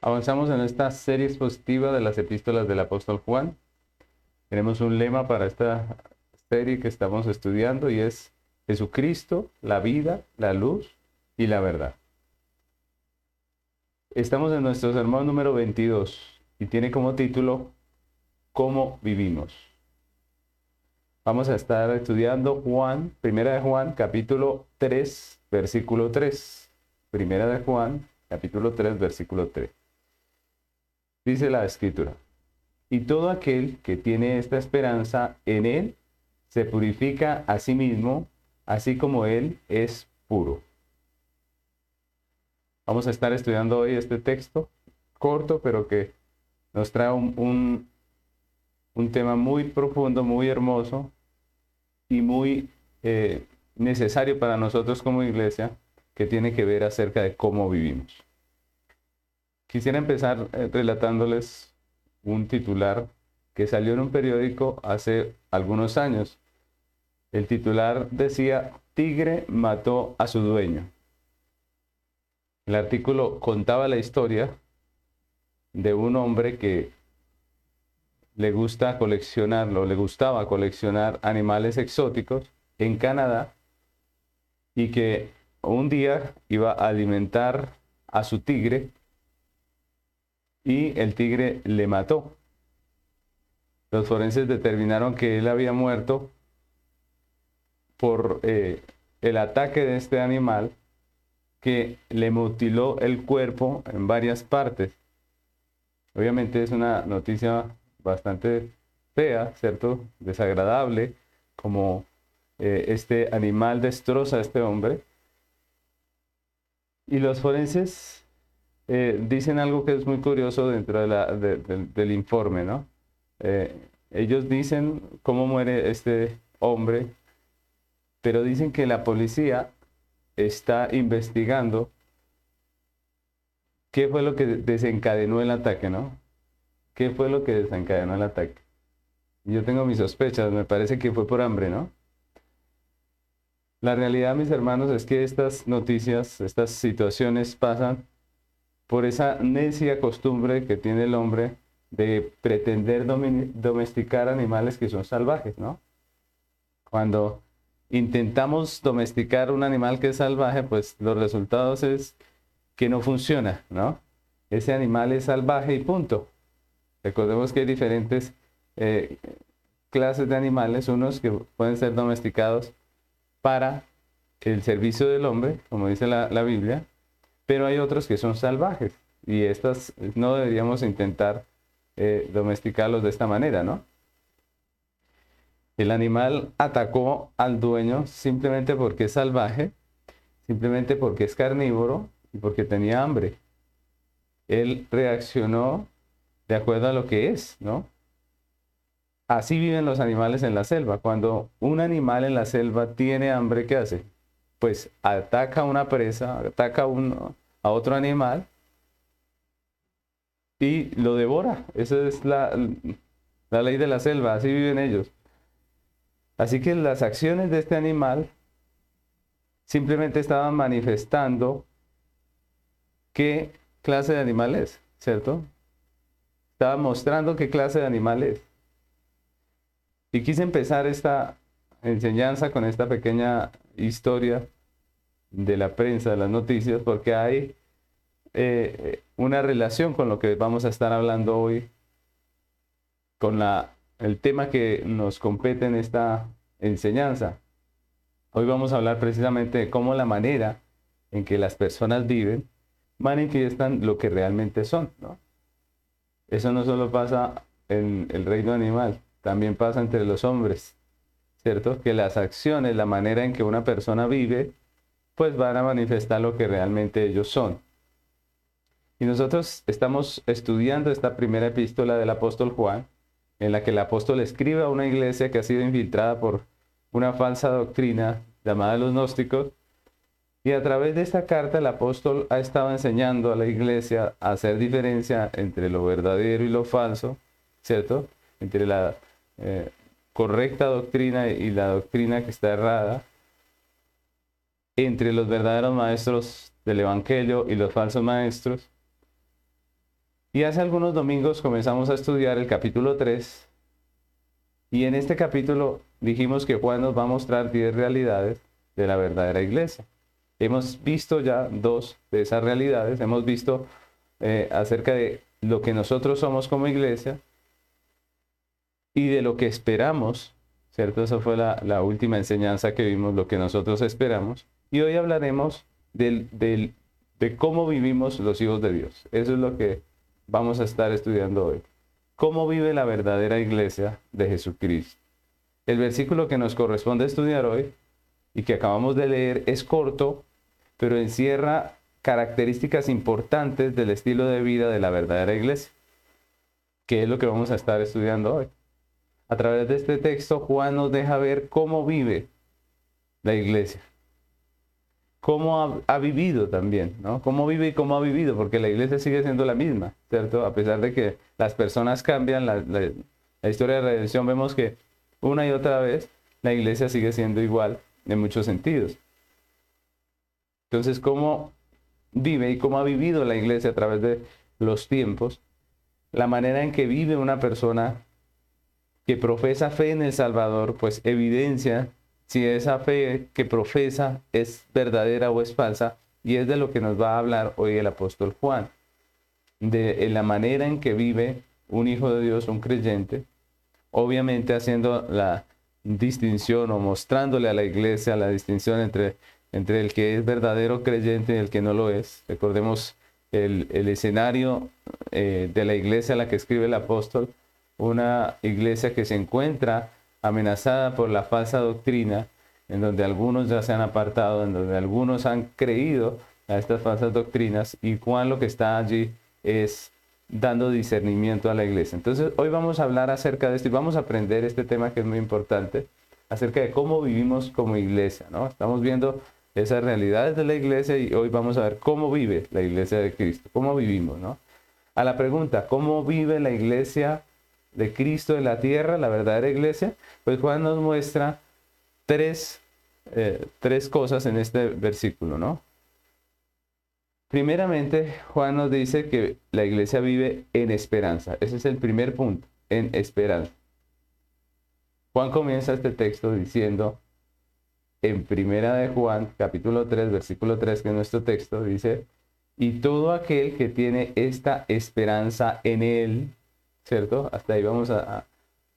Avanzamos en esta serie expositiva de las epístolas del apóstol Juan. Tenemos un lema para esta serie que estamos estudiando y es Jesucristo, la vida, la luz y la verdad. Estamos en nuestro sermón número 22 y tiene como título ¿Cómo vivimos? Vamos a estar estudiando Juan, primera de Juan, capítulo 3, versículo 3. Primera de Juan, capítulo 3, versículo 3 dice la escritura. Y todo aquel que tiene esta esperanza en Él se purifica a sí mismo, así como Él es puro. Vamos a estar estudiando hoy este texto corto, pero que nos trae un, un, tema muy profundo, muy hermoso y muy eh, necesario para nosotros como iglesia, que tiene que ver acerca de cómo vivimos. Quisiera empezar eh, relatándoles un titular que salió en un periódico hace algunos años. El titular decía, Tigre mató a su dueño. El artículo contaba la historia de un hombre que le gusta coleccionarlo, le gustaba coleccionar animales exóticos en Canadá y que un día iba a alimentar a su tigre y el tigre le mató. Los forenses determinaron que él había muerto por eh, el ataque de este animal que le mutiló el cuerpo en varias partes. Obviamente es una noticia bastante fea, ¿cierto? Desagradable, como eh, este animal destroza a este hombre. Y los forenses eh, dicen algo que es muy curioso dentro del informe, ¿no? Eh, ellos dicen cómo muere este hombre, pero dicen que la policía está investigando qué fue lo que desencadenó el ataque, ¿no? ¿Qué fue lo que desencadenó el ataque? Yo tengo mis sospechas, me parece que fue por hambre, ¿no? La realidad, mis hermanos, es que estas noticias, estas situaciones pasan por esa necia costumbre que tiene el hombre de pretender domesticar animales que son salvajes, ¿no? Cuando intentamos domesticar un animal que es salvaje, pues los resultados es que no funciona, ¿no? Ese animal es salvaje y punto. Recordemos que hay diferentes eh, clases de animales, unos que pueden ser domesticados para el servicio del hombre, como dice la Biblia, pero hay otros que son salvajes y estas no deberíamos intentar eh, domesticarlos de esta manera, ¿no? El animal atacó al dueño simplemente porque es salvaje, simplemente porque es carnívoro y porque tenía hambre. Él reaccionó de acuerdo a lo que es, ¿no? Así viven los animales en la selva. Cuando un animal en la selva tiene hambre, ¿qué hace? Pues ataca a una presa, ataca a, otro animal y lo devora. Esa es la, la ley de la selva, así viven ellos. Así que las acciones de este animal simplemente estaban manifestando qué clase de animal es, ¿cierto? Estaba mostrando qué clase de animal es. Y quise empezar esta enseñanza con esta pequeña historia de la prensa, de las noticias, porque hay eh, una relación con lo que vamos a estar hablando hoy, con la, el tema que nos compete en esta enseñanza. Hoy vamos a hablar precisamente de cómo la manera en que las personas viven manifiestan lo que realmente son. Eso no solo pasa en el reino animal, también pasa entre los hombres. ¿Cierto? Que las acciones, la manera en que una persona vive, pues van a manifestar lo que realmente ellos son. Y nosotros estamos estudiando esta primera epístola del apóstol Juan, en la que el apóstol escribe a una iglesia que ha sido infiltrada por una falsa doctrina llamada los gnósticos, y a través de esta carta el apóstol ha estado enseñando a la iglesia a hacer diferencia entre lo verdadero y lo falso, ¿cierto? Entre la eh, correcta doctrina y la doctrina que está errada entre los verdaderos maestros del Evangelio y los falsos maestros. Y hace algunos domingos comenzamos a estudiar el capítulo 3 y en este capítulo dijimos que Juan nos va a mostrar 10 realidades de la verdadera iglesia. Hemos visto ya dos de esas realidades, hemos visto eh, acerca de lo que nosotros somos como iglesia y de lo que esperamos, ¿cierto? Esa fue la, última enseñanza que vimos, lo que nosotros esperamos. Y hoy hablaremos de cómo vivimos los hijos de Dios. Eso es lo que vamos a estar estudiando hoy. ¿Cómo vive la verdadera iglesia de Jesucristo? El versículo que nos corresponde estudiar hoy y que acabamos de leer es corto, pero encierra características importantes del estilo de vida de la verdadera iglesia, que es lo que vamos a estar estudiando hoy. A través de este texto, Juan nos deja ver cómo vive la iglesia, cómo ha, vivido también, ¿no? Cómo vive y cómo ha vivido, porque la iglesia sigue siendo la misma, ¿cierto? A pesar de que las personas cambian, la, la historia de redención vemos que una y otra vez la iglesia sigue siendo igual en muchos sentidos. Entonces, ¿cómo vive y cómo ha vivido la iglesia a través de los tiempos? La manera en que vive una persona que profesa fe en el Salvador, pues evidencia si esa fe que profesa es verdadera o es falsa, y es de lo que nos va a hablar hoy el apóstol Juan, de la manera en que vive un hijo de Dios, un creyente, obviamente haciendo la distinción o mostrándole a la iglesia la distinción entre, entre el que es verdadero creyente y el que no lo es. Recordemos el, escenario eh, de la iglesia a la que escribe el apóstol, una iglesia que se encuentra amenazada por la falsa doctrina, en donde algunos ya se han apartado, en donde algunos han creído a estas falsas doctrinas, y Juan lo que está allí es dando discernimiento a la iglesia. Entonces, hoy vamos a hablar acerca de esto y vamos a aprender este tema que es muy importante, acerca de cómo vivimos como iglesia, ¿no? Estamos viendo esas realidades de la iglesia y hoy vamos a ver cómo vive la iglesia de Cristo, cómo vivimos, ¿no? A la pregunta, ¿cómo vive la iglesia de Cristo en la tierra, la verdadera iglesia, pues Juan nos muestra tres, eh, tres cosas en este versículo, ¿no? Primeramente, Juan nos dice que la iglesia vive en esperanza. Ese es el primer punto, en esperanza. Juan comienza este texto diciendo, en primera de Juan, capítulo 3, versículo 3, que es nuestro texto, dice, y todo aquel que tiene esta esperanza en él, ¿cierto? Hasta ahí vamos a,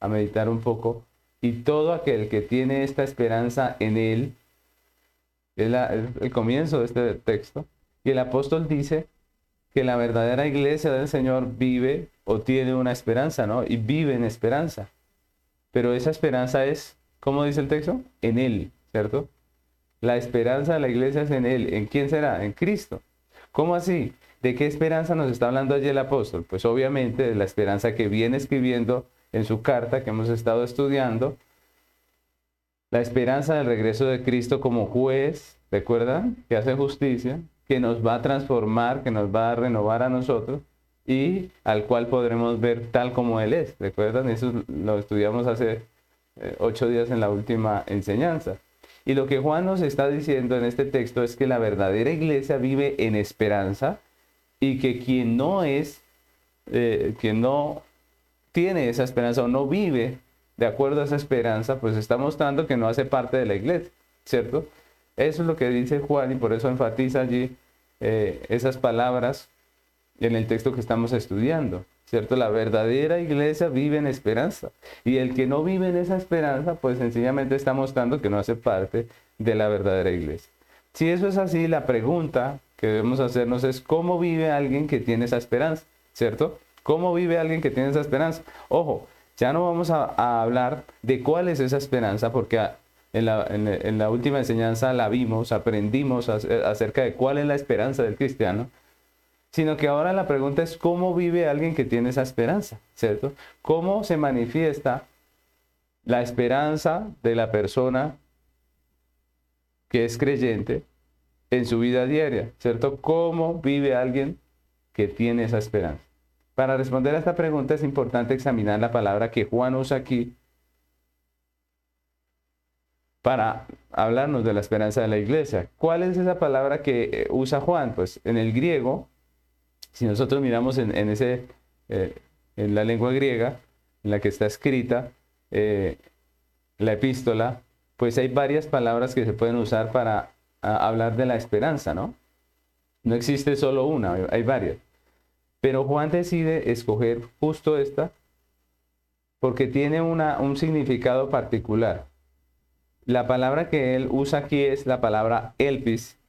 meditar un poco. Y todo aquel que tiene esta esperanza en Él, es, el comienzo de este texto, y el apóstol dice que la verdadera iglesia del Señor vive o tiene una esperanza, ¿no? Y vive en esperanza. Pero esa esperanza es, ¿cómo dice el texto? En Él, ¿cierto? La esperanza de la iglesia es en Él. ¿En quién será? En Cristo. ¿Cómo así? ¿De qué esperanza nos está hablando allí el apóstol? Pues obviamente de la esperanza que viene escribiendo en su carta que hemos estado estudiando, la esperanza del regreso de Cristo como juez, ¿recuerdan? Que hace justicia, que nos va a transformar, que nos va a renovar a nosotros y al cual podremos ver tal como Él es. ¿Recuerdan? Eso lo estudiamos hace eh, ocho días en la última enseñanza. Y lo que Juan nos está diciendo en este texto es que la verdadera iglesia vive en esperanza y que quien no es, eh, quien no tiene esa esperanza o no vive de acuerdo a esa esperanza, pues está mostrando que no hace parte de la iglesia, ¿cierto? Eso es lo que dice Juan y por eso enfatiza allí eh, esas palabras en el texto que estamos estudiando, ¿cierto? La verdadera iglesia vive en esperanza y el que no vive en esa esperanza, pues sencillamente está mostrando que no hace parte de la verdadera iglesia. Si eso es así, la pregunta que debemos hacernos es cómo vive alguien que tiene esa esperanza, ¿cierto? ¿Cómo vive alguien que tiene esa esperanza? Ojo, ya no vamos a, hablar de cuál es esa esperanza, porque en la, última enseñanza la vimos, aprendimos acerca de cuál es la esperanza del cristiano, sino que ahora la pregunta es cómo vive alguien que tiene esa esperanza, ¿cierto? ¿Cómo se manifiesta la esperanza de la persona que es creyente en su vida diaria, ¿cierto? ¿Cómo vive alguien que tiene esa esperanza? Para responder a esta pregunta es importante examinar la palabra que Juan usa aquí para hablarnos de la esperanza de la iglesia. ¿Cuál es esa palabra que eh, usa Juan? Pues en el griego, si nosotros miramos en, ese eh, en la lengua griega, en la que está escrita eh, la epístola, pues hay varias palabras que se pueden usar para hablar de la esperanza, ¿no? No existe solo una, hay varias. Pero Juan decide escoger justo esta porque tiene una, un significado particular. La palabra que él usa aquí es la palabra elpis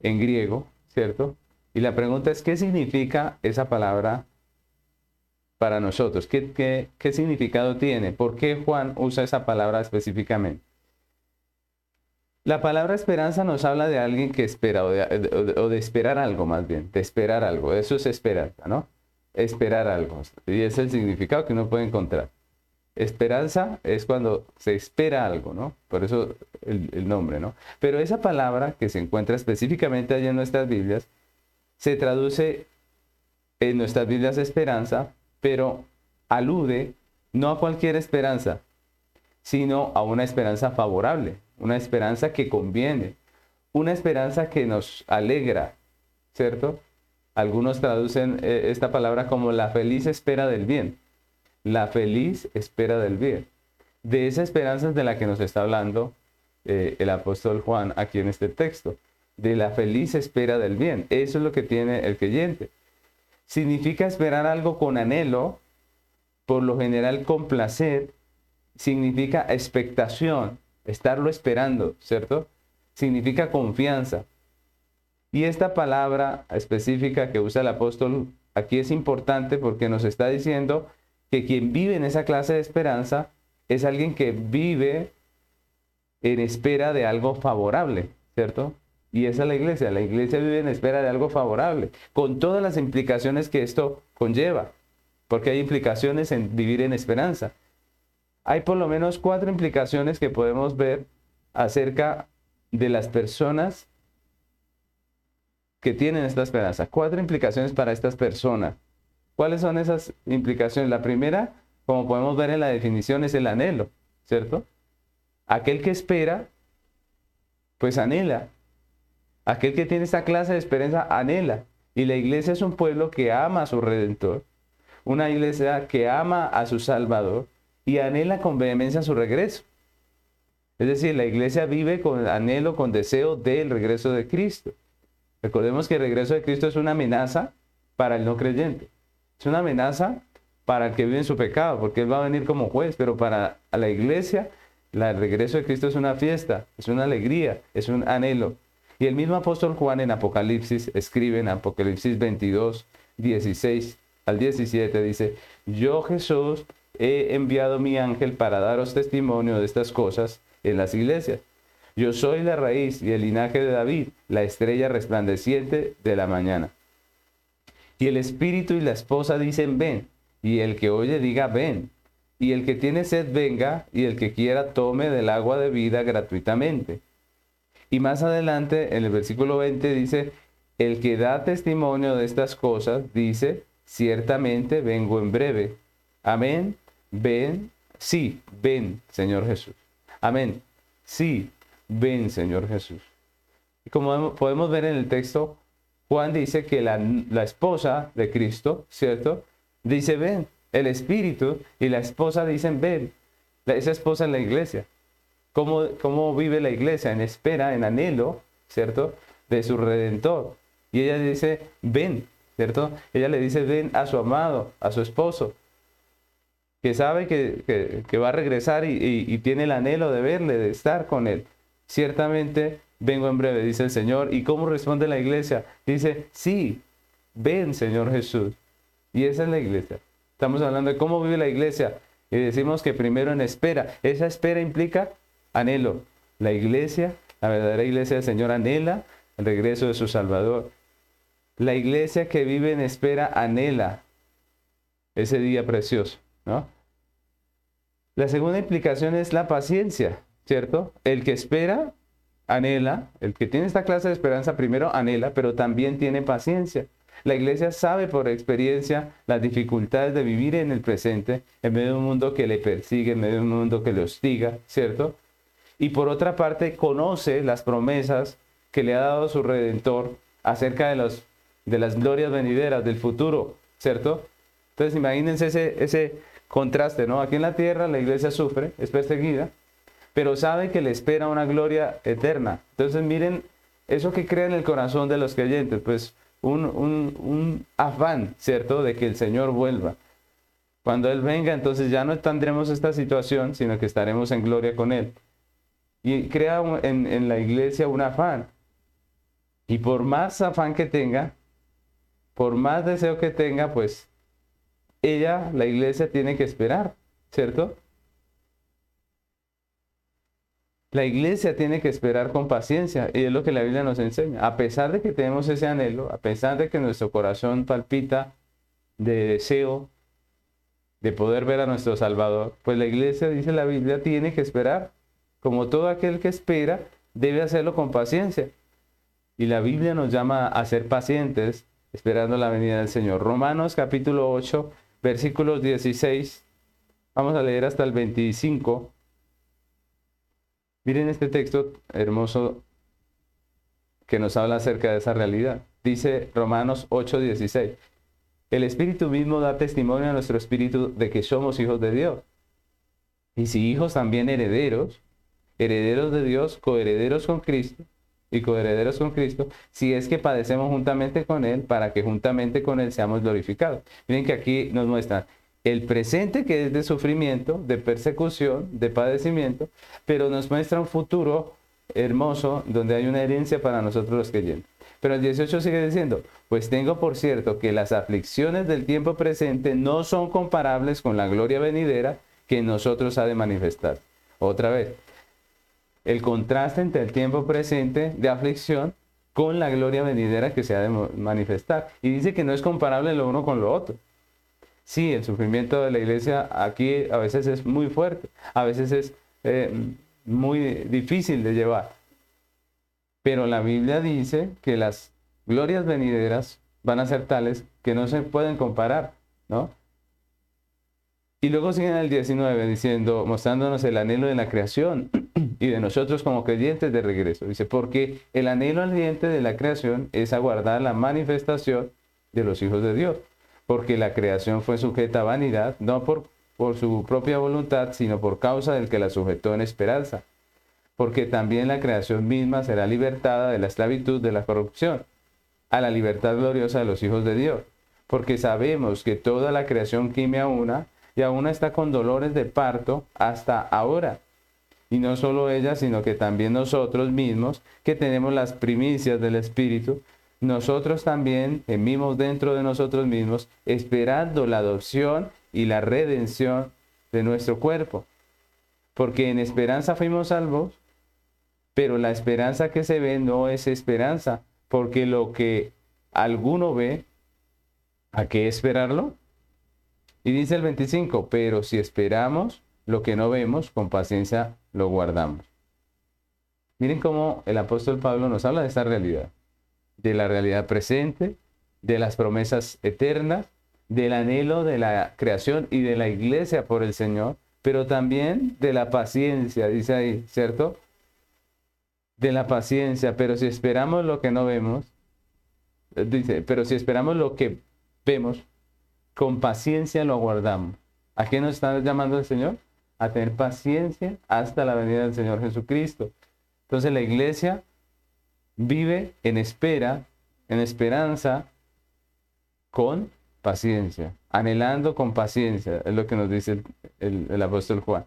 en griego, ¿cierto? Y la pregunta es, ¿qué significa esa palabra para nosotros? ¿Qué, qué significado tiene? ¿Por qué Juan usa esa palabra específicamente? La palabra esperanza nos habla de alguien que espera, o de, esperar algo más bien, de esperar algo. Eso es esperanza, ¿no? Esperar algo. Y es el significado que uno puede encontrar. Esperanza es cuando se espera algo, ¿no? Por eso el, el nombre, ¿no? Pero esa palabra que se encuentra específicamente allá en nuestras Biblias, se traduce en nuestras Biblias esperanza, pero alude no a cualquier esperanza, sino a una esperanza favorable, una esperanza que conviene, una esperanza que nos alegra, ¿cierto? Algunos traducen eh, esta palabra como la feliz espera del bien, la feliz espera del bien. De esa esperanza es de la que nos está hablando eh, el apóstol Juan aquí en este texto, de la feliz espera del bien. Eso es lo que tiene el creyente. Significa esperar algo con anhelo, por lo general con placer, significa expectación, estarlo esperando, ¿cierto? Significa confianza. Y esta palabra específica que usa el apóstol aquí es importante porque nos está diciendo que quien vive en esa clase de esperanza es alguien que vive en espera de algo favorable, ¿cierto? Y esa es la iglesia. La iglesia vive en espera de algo favorable, con todas las implicaciones que esto conlleva, porque hay implicaciones en vivir en esperanza hay por lo menos cuatro implicaciones que podemos ver acerca de las personas que tienen esta esperanza. Cuatro implicaciones para estas personas. ¿Cuáles son esas implicaciones? La primera, como podemos ver en la definición, es el anhelo, ¿cierto? Aquel que espera, pues anhela. Aquel que tiene esta clase de esperanza anhela. Y la iglesia es un pueblo que ama a su redentor, una iglesia que ama a su salvador y anhela con vehemencia su regreso. Es decir, la iglesia vive con anhelo, con deseo del regreso de Cristo. Recordemos que el regreso de Cristo es una amenaza para el no creyente. Es una amenaza para el que vive en su pecado, porque Él va a venir como juez, pero para la iglesia el regreso de Cristo es una fiesta, es una alegría, es un anhelo. Y el mismo apóstol Juan en Apocalipsis escribe en Apocalipsis 22, 16 al 17, dice, yo Jesús he enviado mi ángel para daros testimonio de estas cosas en las iglesias. Yo soy la raíz y el linaje de David, la estrella resplandeciente de la mañana. Y el espíritu y la esposa dicen ven, y el que oye diga ven, y el que tiene sed venga, y el que quiera tome del agua de vida gratuitamente. Y más adelante, en el versículo 20 dice, el que da testimonio de estas cosas dice, ciertamente vengo en breve. Amén. Ven, sí, ven, Señor Jesús. Amén. Sí, ven, Señor Jesús. Y como podemos ver en el texto, Juan dice que la, esposa de Cristo, ¿cierto? Dice, ven. El Espíritu y la esposa dicen, ven. Esa esposa en la iglesia. ¿Cómo, ¿Cómo vive la iglesia? En espera, en anhelo, ¿cierto? De su redentor. Y ella dice, ven, ¿cierto? Ella le dice, ven a su amado, a su esposo que sabe que, va a regresar y, tiene el anhelo de verle, de estar con él. Ciertamente vengo en breve, dice el Señor. ¿Y cómo responde la iglesia? Dice, sí, ven Señor Jesús. Y esa es la iglesia. Estamos hablando de cómo vive la iglesia. Y decimos que primero en espera. Esa espera implica anhelo. La iglesia, la verdadera iglesia del Señor anhela el regreso de su Salvador. La iglesia que vive en espera anhela ese día precioso. ¿No? La segunda implicación es la paciencia, ¿cierto? El que espera, anhela, el que tiene esta clase de esperanza primero anhela, pero también tiene paciencia. La iglesia sabe por experiencia las dificultades de vivir en el presente, en medio de un mundo que le persigue, en medio de un mundo que le hostiga, ¿cierto? Y por otra parte, conoce las promesas que le ha dado su redentor acerca de, los, de las glorias venideras del futuro, ¿cierto? Entonces imagínense ese, ese contraste, ¿no? Aquí en la tierra la iglesia sufre, es perseguida, pero sabe que le espera una gloria eterna. Entonces miren eso que crea en el corazón de los creyentes, pues un, un, un afán, ¿cierto?, de que el Señor vuelva. Cuando Él venga, entonces ya no tendremos esta situación, sino que estaremos en gloria con Él. Y crea en, en la iglesia un afán. Y por más afán que tenga, por más deseo que tenga, pues ella, la iglesia, tiene que esperar, ¿cierto? La iglesia tiene que esperar con paciencia y es lo que la Biblia nos enseña. A pesar de que tenemos ese anhelo, a pesar de que nuestro corazón palpita de deseo de poder ver a nuestro Salvador, pues la iglesia, dice la Biblia, tiene que esperar. Como todo aquel que espera, debe hacerlo con paciencia. Y la Biblia nos llama a ser pacientes esperando la venida del Señor. Romanos capítulo 8, versículos 16. Vamos a leer hasta el 25. Miren este texto hermoso que nos habla acerca de esa realidad. Dice Romanos 8:16. El Espíritu mismo da testimonio a nuestro espíritu de que somos hijos de Dios. Y si hijos también herederos, herederos de Dios, coherederos con Cristo y coherederos con Cristo, si es que padecemos juntamente con Él, para que juntamente con Él seamos glorificados. Miren que aquí nos muestra el presente que es de sufrimiento, de persecución, de padecimiento, pero nos muestra un futuro hermoso donde hay una herencia para nosotros los creyentes. Pero el 18 sigue diciendo, pues tengo por cierto que las aflicciones del tiempo presente no son comparables con la gloria venidera que en nosotros ha de manifestar. Otra vez, el contraste entre el tiempo presente de aflicción con la gloria venidera que se ha de manifestar. Y dice que no es comparable lo uno con lo otro. Sí, el sufrimiento de la iglesia aquí a veces es muy fuerte, a veces es eh, muy difícil de llevar. Pero la Biblia dice que las glorias venideras van a ser tales que no se pueden comparar, ¿no? Y luego sigue en el 19 diciendo, mostrándonos el anhelo de la creación y de nosotros como creyentes de regreso. Dice, porque el anhelo ardiente de la creación es aguardar la manifestación de los hijos de Dios porque la creación fue sujeta a vanidad, no por, por su propia voluntad, sino por causa del que la sujetó en esperanza. Porque también la creación misma será libertada de la esclavitud de la corrupción, a la libertad gloriosa de los hijos de Dios. Porque sabemos que toda la creación gime a una, y aún está con dolores de parto hasta ahora. Y no solo ella, sino que también nosotros mismos, que tenemos las primicias del Espíritu, nosotros también gemimos dentro de nosotros mismos, esperando la adopción y la redención de nuestro cuerpo. Porque en esperanza fuimos salvos, pero la esperanza que se ve no es esperanza, porque lo que alguno ve, ¿a qué esperarlo? Y dice el 25, pero si esperamos lo que no vemos, con paciencia lo guardamos. Miren cómo el apóstol Pablo nos habla de esta realidad de la realidad presente, de las promesas eternas, del anhelo de la creación y de la iglesia por el Señor, pero también de la paciencia, dice ahí, ¿cierto? De la paciencia, pero si esperamos lo que no vemos, eh, dice, pero si esperamos lo que vemos, con paciencia lo aguardamos. ¿A qué nos está llamando el Señor? A tener paciencia hasta la venida del Señor Jesucristo. Entonces la iglesia vive en espera, en esperanza, con paciencia, anhelando con paciencia, es lo que nos dice el, apóstol Juan.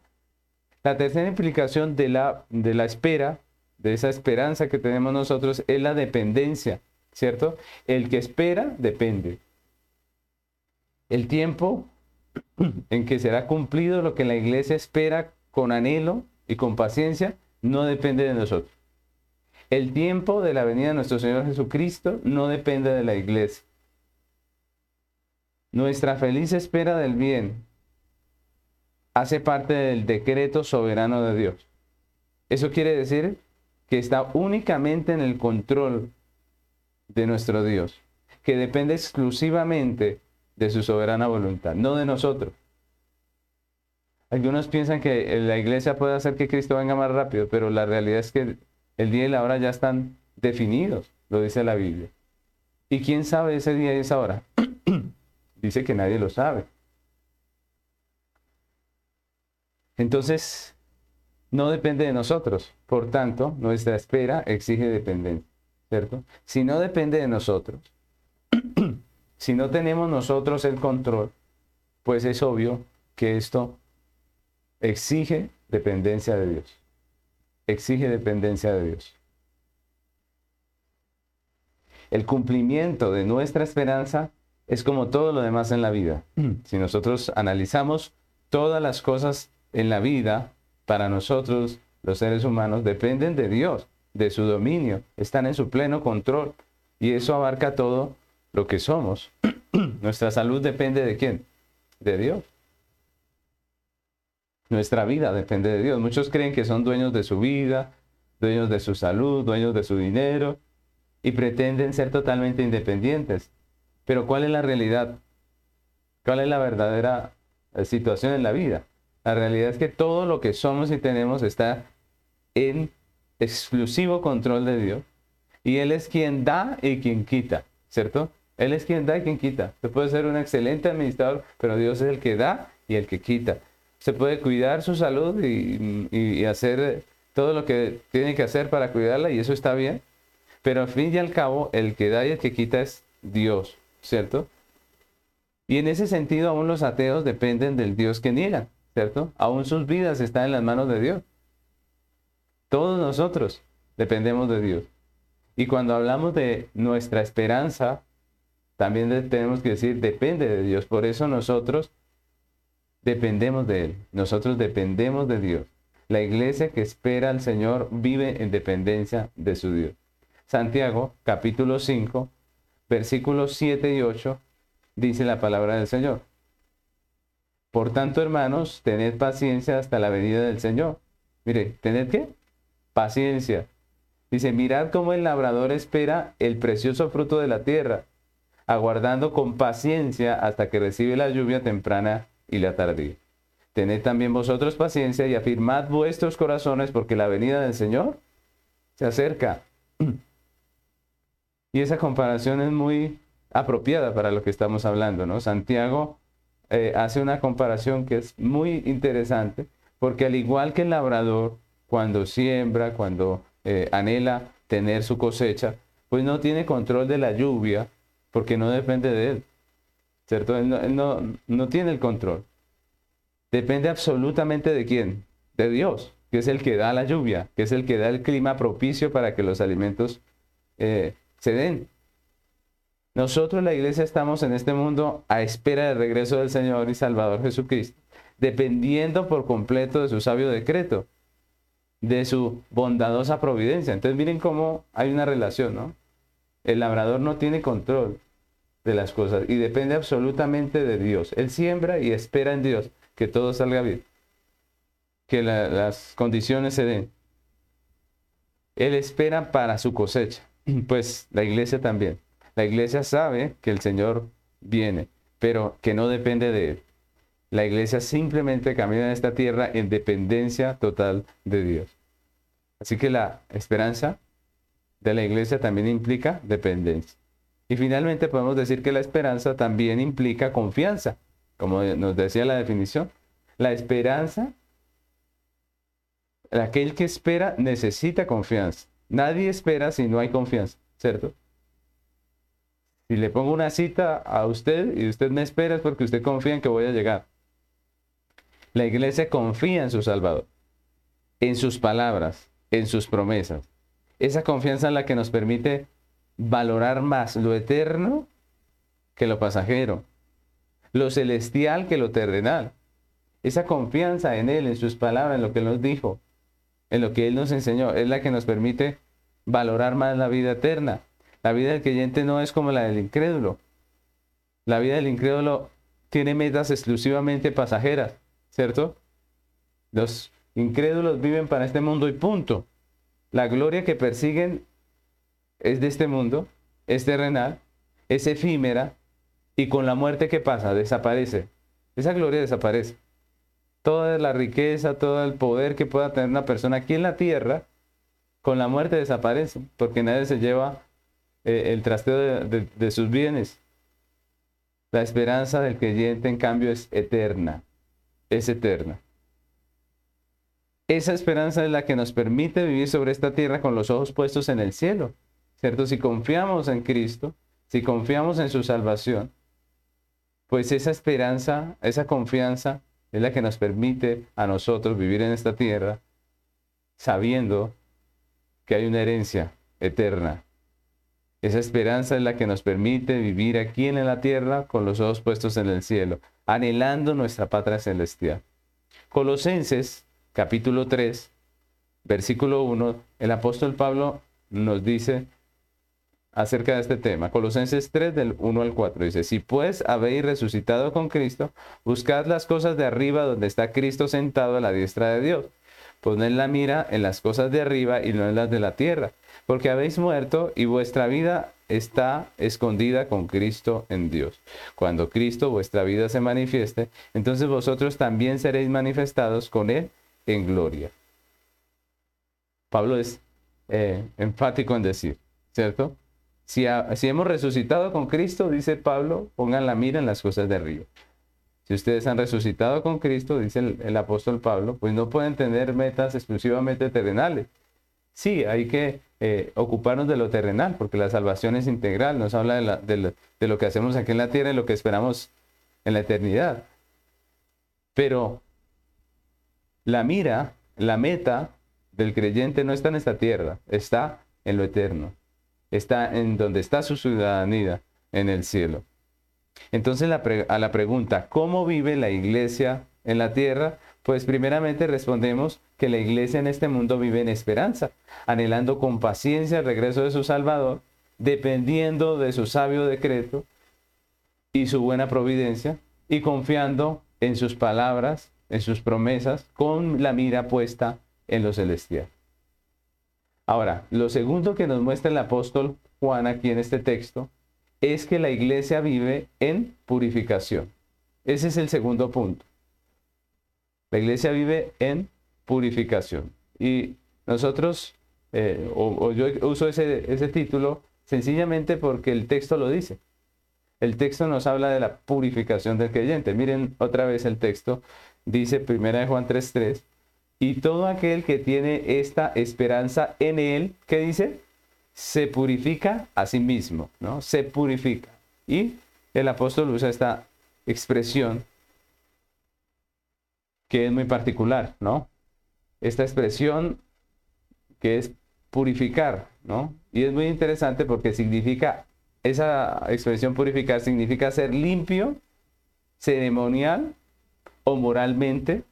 La tercera implicación de la, de la espera, de esa esperanza que tenemos nosotros, es la dependencia, ¿cierto? El que espera depende. El tiempo en que será cumplido lo que la iglesia espera con anhelo y con paciencia no depende de nosotros. El tiempo de la venida de nuestro Señor Jesucristo no depende de la iglesia. Nuestra feliz espera del bien hace parte del decreto soberano de Dios. Eso quiere decir que está únicamente en el control de nuestro Dios, que depende exclusivamente de su soberana voluntad, no de nosotros. Algunos piensan que la iglesia puede hacer que Cristo venga más rápido, pero la realidad es que el día y la hora ya están definidos, lo dice la Biblia. ¿Y quién sabe ese día y esa hora? Dice que nadie lo sabe. Entonces, no depende de nosotros. Por tanto, nuestra espera exige dependencia, ¿cierto? Si no depende de nosotros, si no tenemos nosotros el control, pues es obvio que esto exige dependencia de Dios. Exige dependencia de Dios. El cumplimiento de nuestra esperanza es como todo lo demás en la vida. Si nosotros analizamos todas las cosas en la vida, para nosotros, los seres humanos, dependen de Dios, de su dominio, están en su pleno control. Y eso abarca todo lo que somos. Nuestra salud depende de quién? De Dios. Nuestra vida depende de Dios. Muchos creen que son dueños de su vida, dueños de su salud, dueños de su dinero y pretenden ser totalmente independientes. Pero ¿cuál es la realidad? ¿Cuál es la verdadera eh, situación en la vida? La realidad es que todo lo que somos y tenemos está en exclusivo control de Dios. Y Él es quien da y quien quita, ¿cierto? Él es quien da y quien quita. Se puede ser un excelente administrador, pero Dios es el que da y el que quita. Se puede cuidar su salud y, hacer todo lo que tiene que hacer para cuidarla y eso está bien. Pero al fin y al cabo, el que da y el que quita es Dios, ¿cierto? Y en ese sentido, aún los ateos dependen del Dios que niegan. ¿cierto? Aún sus vidas están en las manos de Dios. Todos nosotros dependemos de Dios. Y cuando hablamos de nuestra esperanza, también tenemos que decir, depende de Dios. Por eso nosotros dependemos de Él. Nosotros dependemos de Dios. La iglesia que espera al Señor vive en dependencia de su Dios. Santiago, capítulo 5, versículos 7 y 8, dice la palabra del Señor. Por tanto, hermanos, tened paciencia hasta la venida del Señor. Mire, ¿tened qué? Paciencia. Dice, mirad cómo el labrador espera el precioso fruto de la tierra, aguardando con paciencia hasta que recibe la lluvia temprana y la tardía. Tened también vosotros paciencia y afirmad vuestros corazones porque la venida del Señor se acerca. Y esa comparación es muy apropiada para lo que estamos hablando, ¿no? Santiago eh, hace una comparación que es muy interesante, porque al igual que el labrador, cuando siembra, cuando eh, anhela tener su cosecha, pues no tiene control de la lluvia, porque no depende de él. ¿Cierto? Él no, tiene el control. Depende absolutamente de quién? De Dios, que es el que da la lluvia, que es el que da el clima propicio para que los alimentos eh, se den. Nosotros, la iglesia, estamos en este mundo a espera del regreso del Señor y Salvador Jesucristo, dependiendo por completo de su sabio decreto, de su bondadosa providencia. Entonces, miren cómo hay una relación, ¿no? El labrador no tiene control de las cosas y depende absolutamente de Dios. Él siembra y espera en Dios que todo salga bien, que las condiciones se den. Él espera para su cosecha, pues la iglesia también. La iglesia sabe que el Señor viene, pero que no depende de Él. La iglesia simplemente camina en esta tierra en dependencia total de Dios. Así que la esperanza de la iglesia también implica dependencia. Y finalmente podemos decir que la esperanza también implica confianza, como nos decía la definición. La esperanza, aquel que espera necesita confianza. Nadie espera si no hay confianza, ¿cierto? Si le pongo una cita a usted y usted me espera es porque usted confía en que voy a llegar. La iglesia confía en su Salvador, en sus palabras, en sus promesas. Esa confianza es la que nos permite valorar más lo eterno que lo pasajero, lo celestial que lo terrenal. Esa confianza en Él, en sus palabras, en lo que Él nos dijo, en lo que Él nos enseñó, es la que nos permite valorar más la vida eterna. La vida del creyente no es como la del incrédulo. La vida del incrédulo tiene metas exclusivamente pasajeras, ¿cierto? Los incrédulos viven para este mundo y punto. La gloria que persiguen es de este mundo, es terrenal, es efímera y con la muerte que pasa desaparece. Esa gloria desaparece. Toda la riqueza, todo el poder que pueda tener una persona aquí en la tierra, con la muerte desaparece, porque nadie se lleva eh, el trasteo de, sus bienes. La esperanza del creyente, en cambio, es eterna. Es eterna. Esa esperanza es la que nos permite vivir sobre esta tierra con los ojos puestos en el cielo. ¿Cierto? Si confiamos en Cristo, si confiamos en su salvación, pues esa esperanza, esa confianza es la que nos permite a nosotros vivir en esta tierra sabiendo que hay una herencia eterna. Esa esperanza es la que nos permite vivir aquí en la tierra con los ojos puestos en el cielo, anhelando nuestra patria celestial. Colosenses capítulo 3, versículo 1, el apóstol Pablo nos dice acerca de este tema. Colosenses 3 del 1 al 4 dice, si pues habéis resucitado con Cristo, buscad las cosas de arriba donde está Cristo sentado a la diestra de Dios. Poned la mira en las cosas de arriba y no en las de la tierra, porque habéis muerto y vuestra vida está escondida con Cristo en Dios. Cuando Cristo vuestra vida se manifieste, entonces vosotros también seréis manifestados con Él en gloria. Pablo es eh, enfático en decir, ¿cierto? Si, hemos resucitado con Cristo, dice Pablo, pongan la mira en las cosas de arriba. Si ustedes han resucitado con Cristo, dice el, apóstol Pablo, pues no pueden tener metas exclusivamente terrenales. Sí, hay que eh, ocuparnos de lo terrenal, porque la salvación es integral, nos habla de, de lo que hacemos aquí en la tierra y lo que esperamos en la eternidad. Pero la mira, la meta del creyente no está en esta tierra, está en lo eterno está en donde está su ciudadanía, en el cielo. Entonces a la pregunta, ¿cómo vive la iglesia en la tierra? Pues primeramente respondemos que la iglesia en este mundo vive en esperanza, anhelando con paciencia el regreso de su Salvador, dependiendo de su sabio decreto y su buena providencia, y confiando en sus palabras, en sus promesas, con la mira puesta en lo celestial. Ahora, lo segundo que nos muestra el apóstol Juan aquí en este texto es que la iglesia vive en purificación. Ese es el segundo punto. La iglesia vive en purificación. Y nosotros, eh, o, yo uso ese, ese título sencillamente porque el texto lo dice. El texto nos habla de la purificación del creyente. Miren otra vez el texto. Dice 1 Juan 3.3 y todo aquel que tiene esta esperanza en Él, ¿qué dice? Se purifica a sí mismo, ¿no? Se purifica. Y el apóstol usa esta expresión que es muy particular, ¿no? Esta expresión que es purificar, ¿no? Y es muy interesante porque significa, esa expresión purificar significa ser limpio, ceremonial o moralmente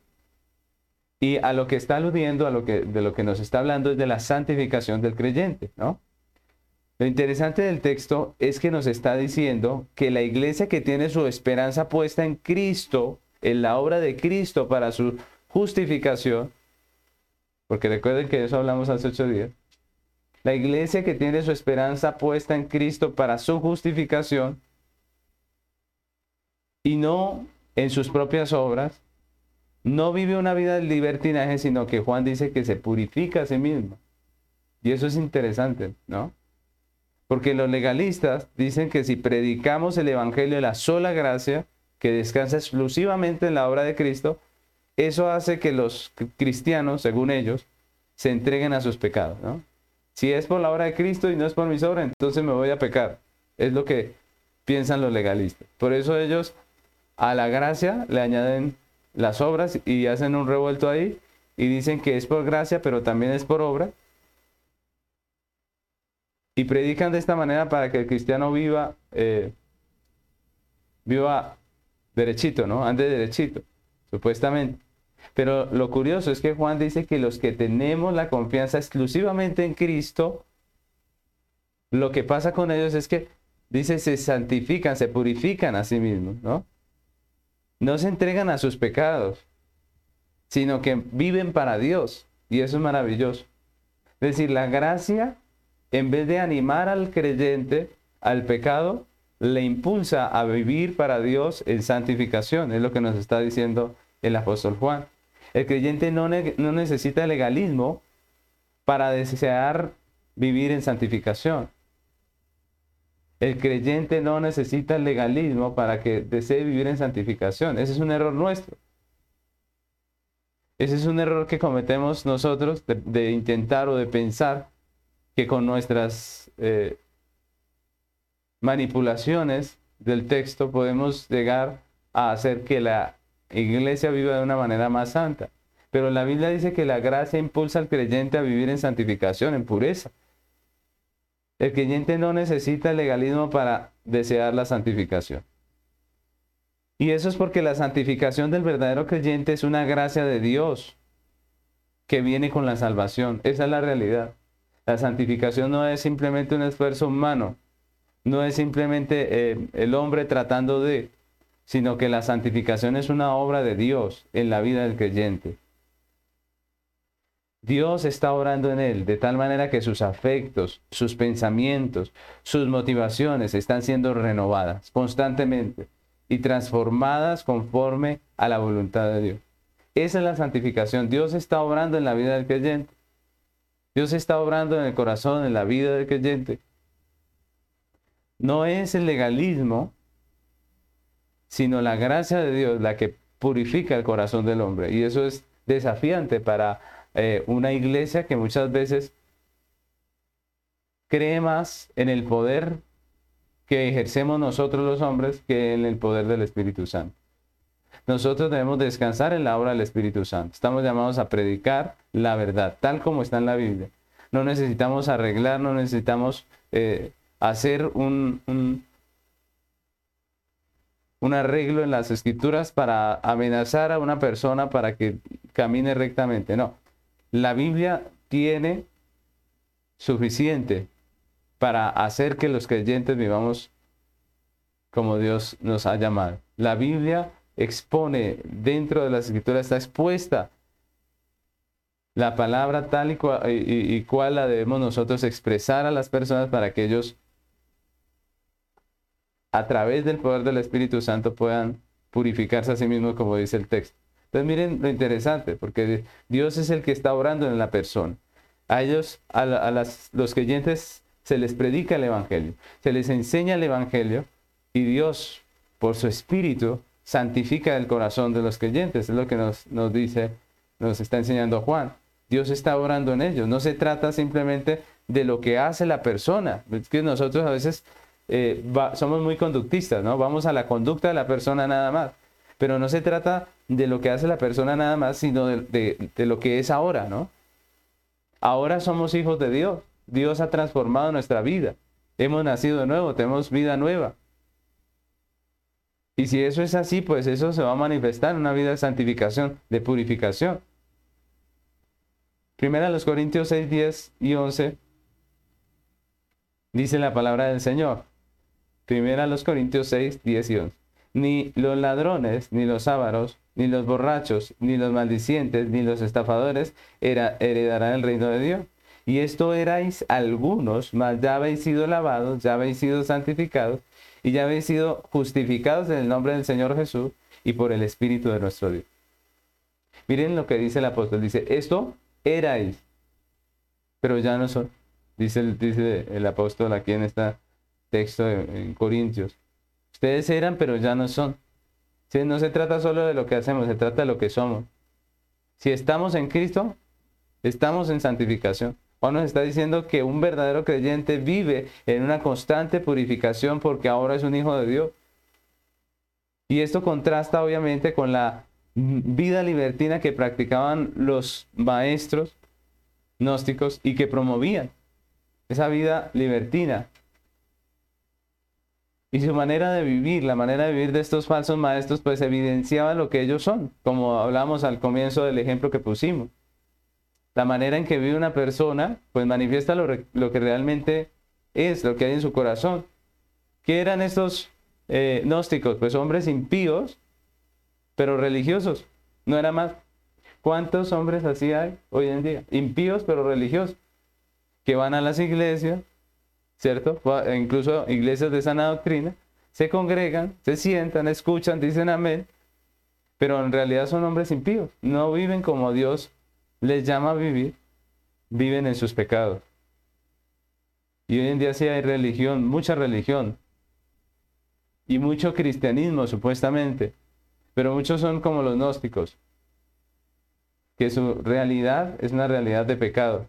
y a lo que está aludiendo, a lo que, de lo que nos está hablando es de la santificación del creyente, ¿no? Lo interesante del texto es que nos está diciendo que la iglesia que tiene su esperanza puesta en Cristo, en la obra de Cristo para su justificación, porque recuerden que eso hablamos hace ocho días, la iglesia que tiene su esperanza puesta en Cristo para su justificación y no en sus propias obras, no vive una vida de libertinaje, sino que Juan dice que se purifica a sí mismo. Y eso es interesante, ¿no? Porque los legalistas dicen que si predicamos el Evangelio de la sola gracia, que descansa exclusivamente en la obra de Cristo, eso hace que los cristianos, según ellos, se entreguen a sus pecados, ¿no? Si es por la obra de Cristo y no es por mis obras, entonces me voy a pecar. Es lo que piensan los legalistas. Por eso ellos a la gracia le añaden las obras y hacen un revuelto ahí y dicen que es por gracia, pero también es por obra. Y predican de esta manera para que el cristiano viva, eh, viva derechito, ¿no? Ande derechito, supuestamente. Pero lo curioso es que Juan dice que los que tenemos la confianza exclusivamente en Cristo, lo que pasa con ellos es que, dice, se santifican, se purifican a sí mismos, ¿no? No se entregan a sus pecados, sino que viven para Dios. Y eso es maravilloso. Es decir, la gracia, en vez de animar al creyente al pecado, le impulsa a vivir para Dios en santificación. Es lo que nos está diciendo el apóstol Juan. El creyente no, no necesita legalismo para desear vivir en santificación. El creyente no necesita legalismo para que desee vivir en santificación. Ese es un error nuestro. Ese es un error que cometemos nosotros de, intentar o de pensar que con nuestras eh, manipulaciones del texto podemos llegar a hacer que la iglesia viva de una manera más santa. Pero la Biblia dice que la gracia impulsa al creyente a vivir en santificación, en pureza. El creyente no necesita el legalismo para desear la santificación. Y eso es porque la santificación del verdadero creyente es una gracia de Dios que viene con la salvación. Esa es la realidad. La santificación no es simplemente un esfuerzo humano, no es simplemente eh, el hombre tratando de, sino que la santificación es una obra de Dios en la vida del creyente. Dios está orando en él de tal manera que sus afectos, sus pensamientos, sus motivaciones están siendo renovadas constantemente y transformadas conforme a la voluntad de Dios. Esa es la santificación. Dios está obrando en la vida del creyente. Dios está obrando en el corazón, en la vida del creyente. No es el legalismo, sino la gracia de Dios la que purifica el corazón del hombre. Y eso es desafiante para eh, una iglesia que muchas veces cree más en el poder que ejercemos nosotros los hombres que en el poder del Espíritu Santo. Nosotros debemos descansar en la obra del Espíritu Santo. Estamos llamados a predicar la verdad, tal como está en la Biblia. No necesitamos arreglar, no necesitamos eh, hacer un, un, un arreglo en las escrituras para amenazar a una persona para que camine rectamente. No, la Biblia tiene suficiente para hacer que los creyentes vivamos como Dios nos ha llamado. La Biblia expone dentro de las escrituras, está expuesta la palabra tal y cual, y, cual la debemos nosotros expresar a las personas para que ellos a través del poder del Espíritu Santo puedan purificarse a sí mismos como dice el texto. Entonces miren lo interesante, porque Dios es el que está orando en la persona. A ellos, a, los creyentes, se les predica el Evangelio, se les enseña el Evangelio y Dios, por su Espíritu, santifica el corazón de los creyentes. Es lo que nos, nos dice, nos está enseñando Juan. Dios está orando en ellos. No se trata simplemente de lo que hace la persona. Es que nosotros a veces eh, somos muy conductistas, ¿no? Vamos a la conducta de la persona nada más. Pero no se trata de lo que hace la persona nada más, sino de, lo que es ahora, ¿no? Ahora somos hijos de Dios. Dios ha transformado nuestra vida. Hemos nacido de nuevo, tenemos vida nueva. Y si eso es así, pues eso se va a manifestar en una vida de santificación, de purificación. Primera los Corintios 6, 10 y 11 dice la palabra del Señor. Primera los Corintios 6, 10 y 11. Ni los ladrones, ni los ávaros, ni los borrachos, ni los maldicientes, ni los estafadores heredarán el reino de Dios. Y esto erais algunos, mas ya habéis sido lavados, ya habéis sido santificados, y ya habéis sido justificados en el nombre del Señor Jesús y por el Espíritu de nuestro Dios. Miren lo que dice el apóstol, dice, esto erais, pero ya no son. Dice dice el apóstol aquí en este texto en Corintios. Ustedes eran, pero ya no son. No se trata solo de lo que hacemos, se trata de lo que somos. Si estamos en Cristo, estamos en santificación. Juan nos está diciendo que un verdadero creyente vive en una constante purificación porque ahora es un hijo de Dios. Y esto contrasta obviamente con la vida libertina que practicaban los maestros gnósticos y que promovían. Esa vida libertina y su manera de vivir, la manera de vivir de estos falsos maestros, pues evidenciaba lo que ellos son, como hablamos al comienzo del ejemplo que pusimos. La manera en que vive una persona, pues manifiesta lo, que realmente es, lo que hay en su corazón. ¿Qué eran estos eh, gnósticos? Pues hombres impíos, pero religiosos. No era más. ¿Cuántos hombres así hay hoy en día? Impíos, pero religiosos. Que van a las iglesias, ¿cierto? Incluso iglesias de sana doctrina, se congregan, se sientan, escuchan, dicen amén, pero en realidad son hombres impíos, no viven como Dios les llama a vivir, viven en sus pecados. Y hoy en día sí hay religión, mucha religión. Y mucho cristianismo, supuestamente. Pero muchos son como los gnósticos, que su realidad es una realidad de pecado.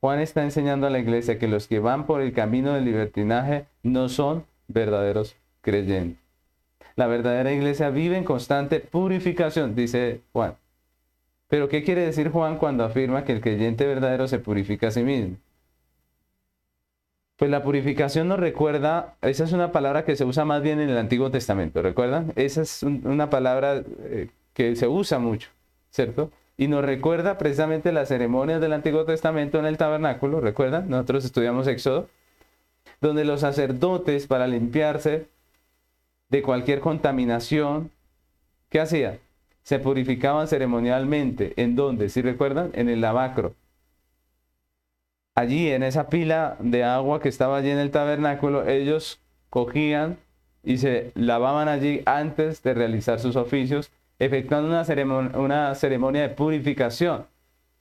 Juan está enseñando a la iglesia que los que van por el camino del libertinaje no son verdaderos creyentes. La verdadera iglesia vive en constante purificación, dice Juan. Pero ¿qué quiere decir Juan cuando afirma que el creyente verdadero se purifica a sí mismo? Pues la purificación nos recuerda, esa es una palabra que se usa más bien en el Antiguo Testamento, ¿recuerdan? Esa es una palabra eh, que se usa mucho, ¿cierto? Y nos recuerda precisamente las ceremonias del Antiguo Testamento en el tabernáculo, ¿recuerdan? Nosotros estudiamos Éxodo, donde los sacerdotes para limpiarse de cualquier contaminación, ¿qué hacían? Se purificaban ceremonialmente. ¿En dónde? Si recuerdan? En el lavacro allí en esa pila de agua que estaba allí en el tabernáculo, ellos cogían y se lavaban allí antes de realizar sus oficios, efectuando una ceremonia, una ceremonia de purificación,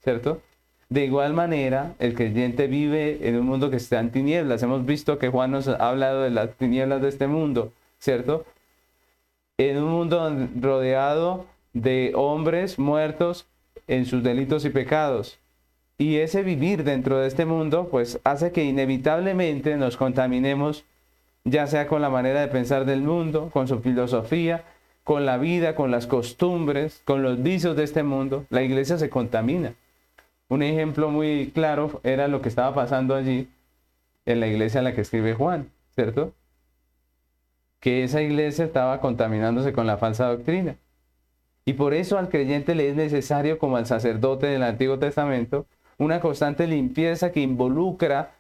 ¿cierto? De igual manera, el creyente vive en un mundo que está en tinieblas. Hemos visto que Juan nos ha hablado de las tinieblas de este mundo, ¿cierto? En un mundo rodeado de hombres muertos en sus delitos y pecados. Y ese vivir dentro de este mundo, pues hace que inevitablemente nos contaminemos, ya sea con la manera de pensar del mundo, con su filosofía, con la vida, con las costumbres, con los vicios de este mundo. La iglesia se contamina. Un ejemplo muy claro era lo que estaba pasando allí en la iglesia en la que escribe Juan, ¿cierto? Que esa iglesia estaba contaminándose con la falsa doctrina. Y por eso al creyente le es necesario, como al sacerdote del Antiguo Testamento, una constante limpieza que involucra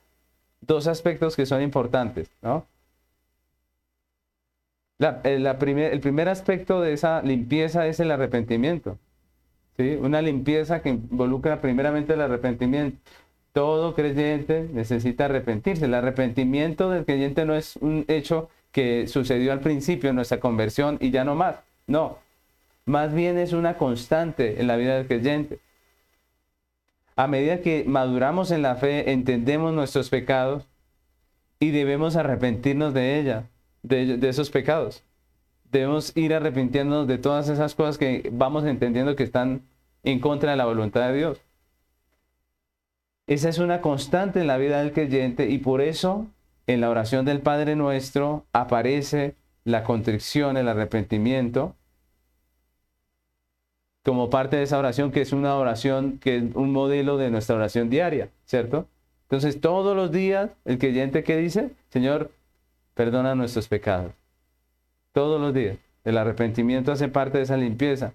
dos aspectos que son importantes, ¿no? Eh, el primer aspecto de esa limpieza es el arrepentimiento. ¿sí? Una limpieza que involucra primeramente el arrepentimiento. Todo creyente necesita arrepentirse. El arrepentimiento del creyente no es un hecho que sucedió al principio en nuestra conversión y ya no más. No. Más bien es una constante en la vida del creyente a medida que maduramos en la fe, entendemos nuestros pecados y debemos arrepentirnos de ella, de, esos pecados. Debemos ir arrepintiéndonos de todas esas cosas que vamos entendiendo que están en contra de la voluntad de Dios. Esa es una constante en la vida del creyente y por eso en la oración del Padre nuestro aparece la contrición, el arrepentimiento, como parte de esa oración, que es una oración, que es un modelo de nuestra oración diaria, ¿cierto? Entonces, todos los días, el creyente que dice, Señor, perdona nuestros pecados. Todos los días. El arrepentimiento hace parte de esa limpieza.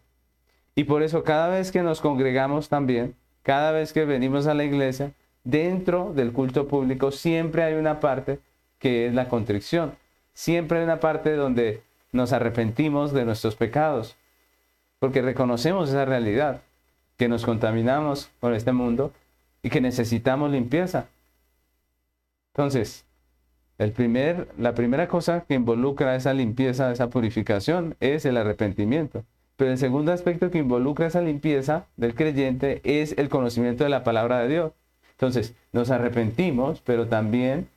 Y por eso cada vez que nos congregamos también, cada vez que venimos a la iglesia, dentro del culto público siempre hay una parte que es la contrición. Siempre hay una parte donde nos arrepentimos de nuestros pecados porque reconocemos esa realidad, que nos contaminamos con este mundo y que necesitamos limpieza. Entonces, el primer, la primera cosa que involucra esa limpieza, esa purificación, es el arrepentimiento. Pero el segundo aspecto que involucra esa limpieza del creyente es el conocimiento de la palabra de Dios. Entonces, nos arrepentimos, pero también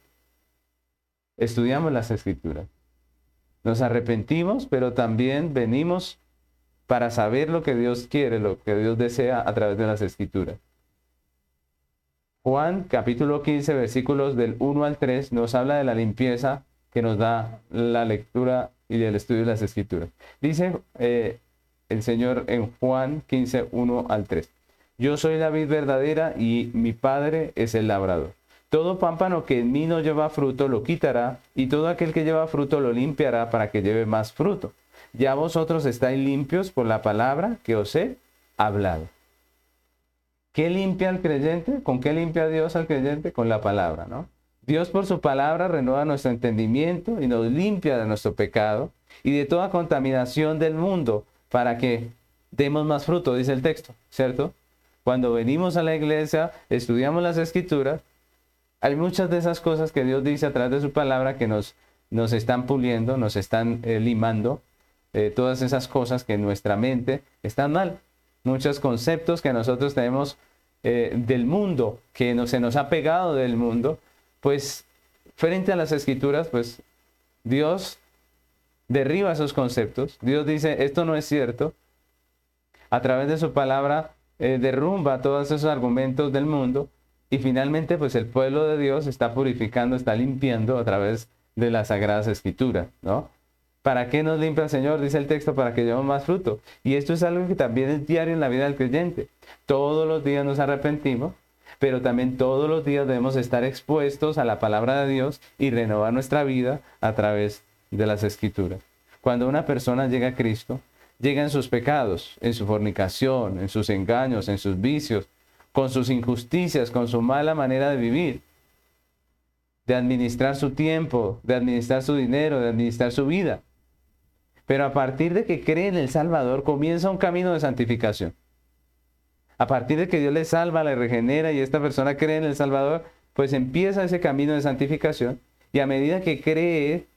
estudiamos las escrituras. Nos arrepentimos, pero también venimos para saber lo que Dios quiere, lo que Dios desea a través de las escrituras. Juan capítulo 15 versículos del 1 al 3 nos habla de la limpieza que nos da la lectura y el estudio de las escrituras. Dice eh, el Señor en Juan 15, 1 al 3. Yo soy la vid verdadera y mi Padre es el labrador. Todo pámpano que en mí no lleva fruto lo quitará y todo aquel que lleva fruto lo limpiará para que lleve más fruto ya vosotros estáis limpios por la palabra que os he hablado. ¿Qué limpia al creyente? ¿Con qué limpia Dios al creyente? Con la palabra, ¿no? Dios por su palabra renueva nuestro entendimiento y nos limpia de nuestro pecado y de toda contaminación del mundo para que demos más fruto, dice el texto, ¿cierto? Cuando venimos a la iglesia, estudiamos las escrituras, hay muchas de esas cosas que Dios dice a través de su palabra que nos, nos están puliendo, nos están eh, limando eh, todas esas cosas que en nuestra mente están mal. Muchos conceptos que nosotros tenemos eh, del mundo, que no, se nos ha pegado del mundo, pues frente a las escrituras, pues Dios derriba esos conceptos. Dios dice, esto no es cierto. A través de su palabra eh, derrumba todos esos argumentos del mundo y finalmente pues el pueblo de Dios está purificando, está limpiando a través de las sagradas escrituras, ¿no? ¿Para qué nos limpia el Señor? Dice el texto, para que llevemos más fruto. Y esto es algo que también es diario en la vida del creyente. Todos los días nos arrepentimos, pero también todos los días debemos estar expuestos a la palabra de Dios y renovar nuestra vida a través de las escrituras. Cuando una persona llega a Cristo, llega en sus pecados, en su fornicación, en sus engaños, en sus vicios, con sus injusticias, con su mala manera de vivir, de administrar su tiempo, de administrar su dinero, de administrar su vida. Pero a partir de que cree en el Salvador, comienza un camino de santificación. A partir de que Dios le salva, le regenera y esta persona cree en el Salvador, pues empieza ese camino de santificación. Y a medida que cree,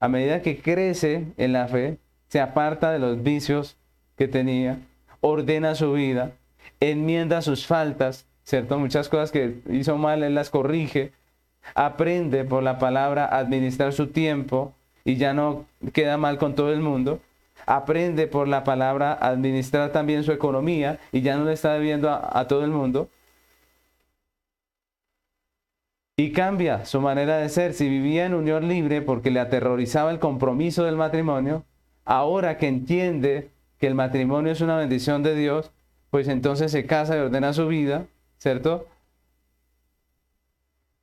a medida que crece en la fe, se aparta de los vicios que tenía, ordena su vida, enmienda sus faltas, ¿cierto? Muchas cosas que hizo mal, él las corrige, aprende por la palabra a administrar su tiempo, y ya no queda mal con todo el mundo. Aprende por la palabra a administrar también su economía y ya no le está debiendo a, todo el mundo. Y cambia su manera de ser. Si vivía en unión libre porque le aterrorizaba el compromiso del matrimonio, ahora que entiende que el matrimonio es una bendición de Dios, pues entonces se casa y ordena su vida, ¿cierto?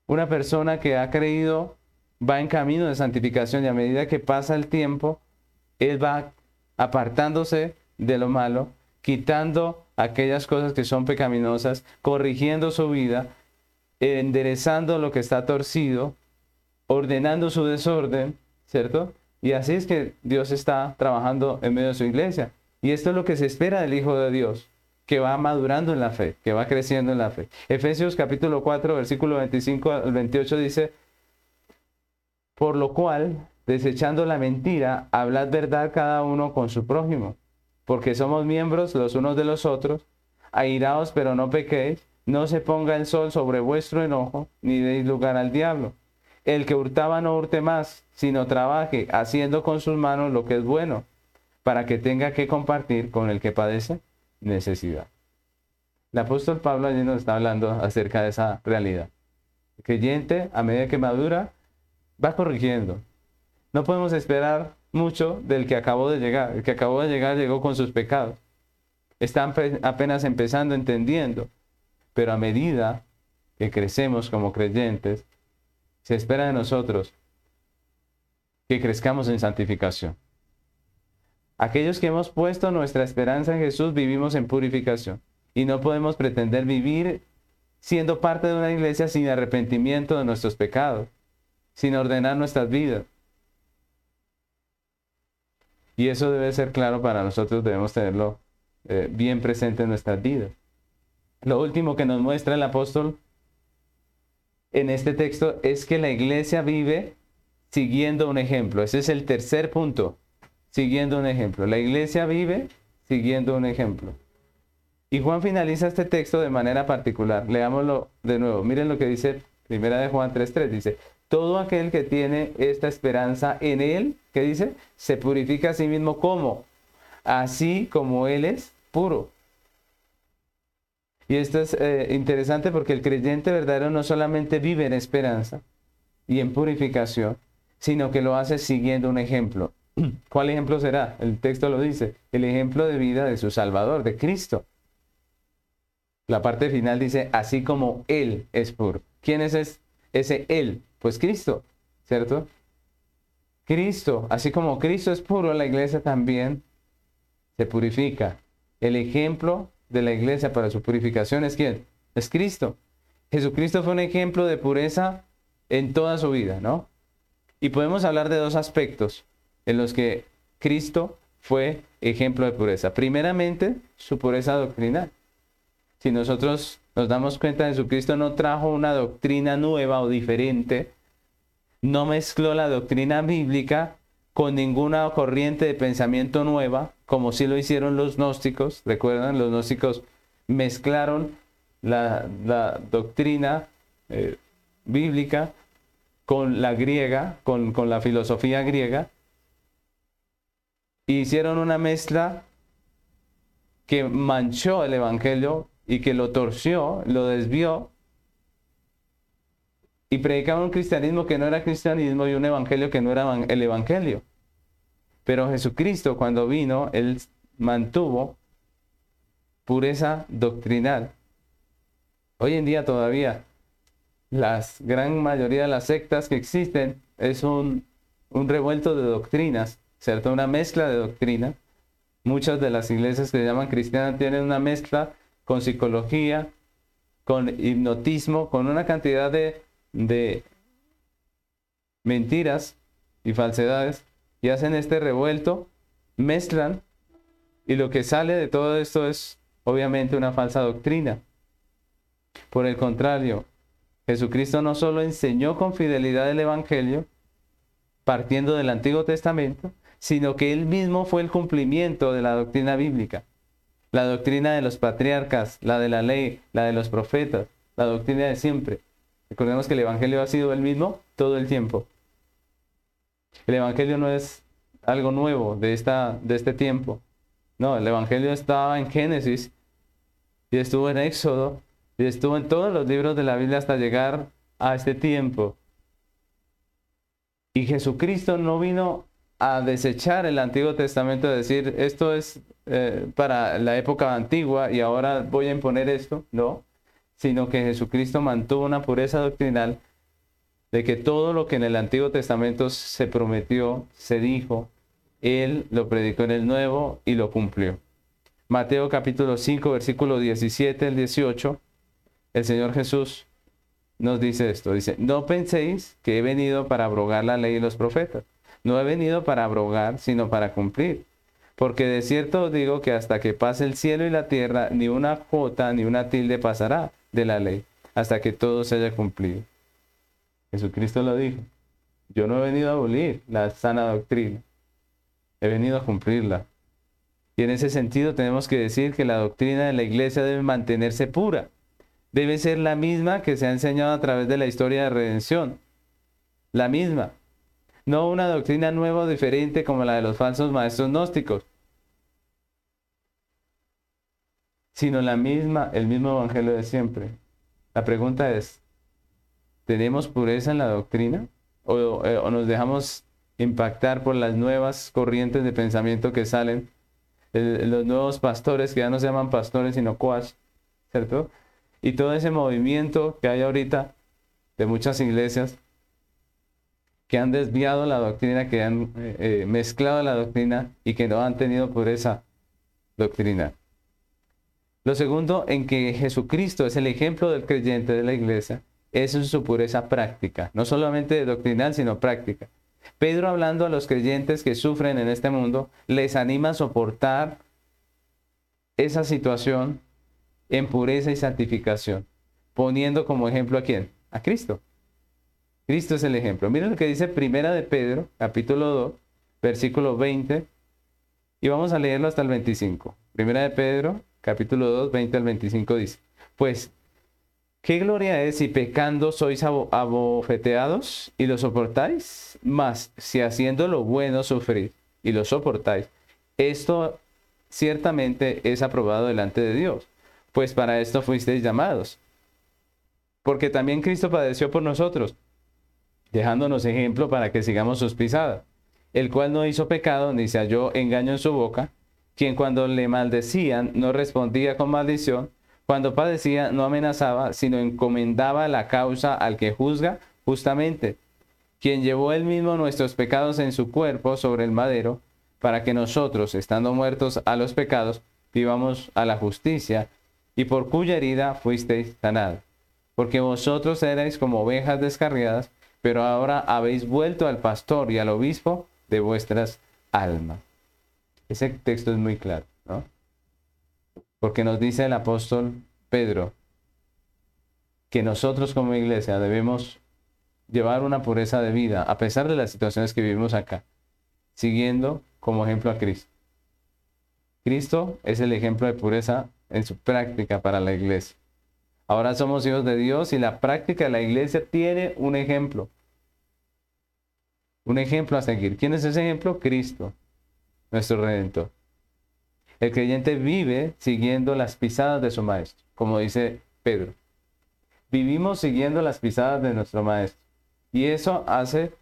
Una persona que ha creído va en camino de santificación y a medida que pasa el tiempo, Él va apartándose de lo malo, quitando aquellas cosas que son pecaminosas, corrigiendo su vida, enderezando lo que está torcido, ordenando su desorden, ¿cierto? Y así es que Dios está trabajando en medio de su iglesia. Y esto es lo que se espera del Hijo de Dios, que va madurando en la fe, que va creciendo en la fe. Efesios capítulo 4, versículo 25 al 28 dice, por lo cual, desechando la mentira, hablad verdad cada uno con su prójimo, porque somos miembros los unos de los otros. Airaos, pero no pequéis, no se ponga el sol sobre vuestro enojo, ni deis lugar al diablo. El que hurtaba no hurte más, sino trabaje, haciendo con sus manos lo que es bueno, para que tenga que compartir con el que padece necesidad. El apóstol Pablo allí nos está hablando acerca de esa realidad. Creyente, a medida que madura, va corrigiendo. No podemos esperar mucho del que acabó de llegar. El que acabó de llegar llegó con sus pecados. Están apenas empezando, entendiendo. Pero a medida que crecemos como creyentes, se espera de nosotros que crezcamos en santificación. Aquellos que hemos puesto nuestra esperanza en Jesús vivimos en purificación y no podemos pretender vivir siendo parte de una iglesia sin arrepentimiento de nuestros pecados sin ordenar nuestras vidas. Y eso debe ser claro para nosotros, debemos tenerlo eh, bien presente en nuestras vidas. Lo último que nos muestra el apóstol en este texto es que la iglesia vive siguiendo un ejemplo. Ese es el tercer punto, siguiendo un ejemplo. La iglesia vive siguiendo un ejemplo. Y Juan finaliza este texto de manera particular. Leámoslo de nuevo. Miren lo que dice Primera de Juan 3.3. Dice, todo aquel que tiene esta esperanza en Él, ¿qué dice? Se purifica a sí mismo como, así como Él es puro. Y esto es eh, interesante porque el creyente verdadero no solamente vive en esperanza y en purificación, sino que lo hace siguiendo un ejemplo. ¿Cuál ejemplo será? El texto lo dice, el ejemplo de vida de su Salvador, de Cristo. La parte final dice, así como Él es puro. ¿Quién es ese Él? Pues Cristo, ¿cierto? Cristo, así como Cristo es puro, la iglesia también se purifica. El ejemplo de la iglesia para su purificación es quién? Es Cristo. Jesucristo fue un ejemplo de pureza en toda su vida, ¿no? Y podemos hablar de dos aspectos en los que Cristo fue ejemplo de pureza. Primeramente, su pureza doctrinal. Si nosotros nos damos cuenta, Jesucristo no trajo una doctrina nueva o diferente, no mezcló la doctrina bíblica con ninguna corriente de pensamiento nueva, como sí lo hicieron los gnósticos. Recuerdan, los gnósticos mezclaron la, doctrina eh, bíblica con la griega, con, con la filosofía griega, y hicieron una mezcla que manchó el Evangelio y que lo torció, lo desvió, y predicaban un cristianismo que no era cristianismo y un evangelio que no era el evangelio. Pero Jesucristo cuando vino, Él mantuvo pureza doctrinal. Hoy en día todavía la gran mayoría de las sectas que existen es un, revuelto de doctrinas, ¿cierto? Una mezcla de doctrinas. Muchas de las iglesias que se llaman cristianas tienen una mezcla con psicología, con hipnotismo, con una cantidad de, de mentiras y falsedades y hacen este revuelto, mezclan y lo que sale de todo esto es obviamente una falsa doctrina. Por el contrario, Jesucristo no solo enseñó con fidelidad el Evangelio, partiendo del Antiguo Testamento, sino que él mismo fue el cumplimiento de la doctrina bíblica. La doctrina de los patriarcas, la de la ley, la de los profetas, la doctrina de siempre. Recordemos que el Evangelio ha sido el mismo todo el tiempo. El Evangelio no es algo nuevo de, esta, de este tiempo. No, el Evangelio estaba en Génesis y estuvo en Éxodo y estuvo en todos los libros de la Biblia hasta llegar a este tiempo. Y Jesucristo no vino a desechar el Antiguo Testamento, a decir, esto es eh, para la época antigua y ahora voy a imponer esto, no, sino que Jesucristo mantuvo una pureza doctrinal de que todo lo que en el Antiguo Testamento se prometió, se dijo, Él lo predicó en el Nuevo y lo cumplió. Mateo capítulo 5, versículo 17 al 18, el Señor Jesús nos dice esto, dice, no penséis que he venido para abrogar la ley y los profetas. No he venido para abrogar, sino para cumplir. Porque de cierto os digo que hasta que pase el cielo y la tierra, ni una jota ni una tilde pasará de la ley, hasta que todo se haya cumplido. Jesucristo lo dijo. Yo no he venido a abolir la sana doctrina, he venido a cumplirla. Y en ese sentido tenemos que decir que la doctrina de la iglesia debe mantenerse pura. Debe ser la misma que se ha enseñado a través de la historia de redención. La misma. No una doctrina nueva o diferente como la de los falsos maestros gnósticos. Sino la misma, el mismo evangelio de siempre. La pregunta es, ¿Tenemos pureza en la doctrina? Eh, ¿O, nos dejamos impactar por las nuevas corrientes de pensamiento que salen? los nuevos pastores que ya no se llaman pastores sino coach, ¿cierto? Y todo ese movimiento que hay ahorita de muchas iglesias que han desviado la doctrina, que han eh, eh, mezclado la doctrina y que no han tenido pureza doctrina. Lo segundo, en que Jesucristo es el ejemplo del creyente de la iglesia, es su pureza práctica, no solamente doctrinal, sino práctica. Pedro hablando a los creyentes que sufren en este mundo, les anima a soportar esa situación en pureza y santificación, poniendo como ejemplo a quién? A Cristo. Cristo es el ejemplo. Miren lo que dice Primera de Pedro, capítulo 2, versículo 20, y vamos a leerlo hasta el 25. Primera de Pedro, capítulo 2, 20 al 25 dice, pues ¿Qué gloria es si pecando sois abofeteados y lo soportáis? Mas si haciendo lo bueno sufrís y lo soportáis, esto ciertamente es aprobado delante de Dios, pues para esto fuisteis llamados. Porque también Cristo padeció por nosotros, dejándonos ejemplo para que sigamos sus pisadas, el cual no hizo pecado ni se halló engaño en su boca, quien cuando le maldecían no respondía con maldición, cuando padecía, no amenazaba, sino encomendaba la causa al que juzga justamente, quien llevó él mismo nuestros pecados en su cuerpo sobre el madero, para que nosotros, estando muertos a los pecados, vivamos a la justicia, y por cuya herida fuisteis sanados. Porque vosotros erais como ovejas descarriadas, pero ahora habéis vuelto al pastor y al obispo de vuestras almas. Ese texto es muy claro, ¿no? Porque nos dice el apóstol Pedro que nosotros como iglesia debemos llevar una pureza de vida a pesar de las situaciones que vivimos acá, siguiendo como ejemplo a Cristo. Cristo es el ejemplo de pureza en su práctica para la iglesia. Ahora somos hijos de Dios y la práctica de la iglesia tiene un ejemplo. Un ejemplo a seguir. ¿Quién es ese ejemplo? Cristo, nuestro Redentor. El creyente vive siguiendo las pisadas de su Maestro, como dice Pedro. Vivimos siguiendo las pisadas de nuestro Maestro. Y eso hace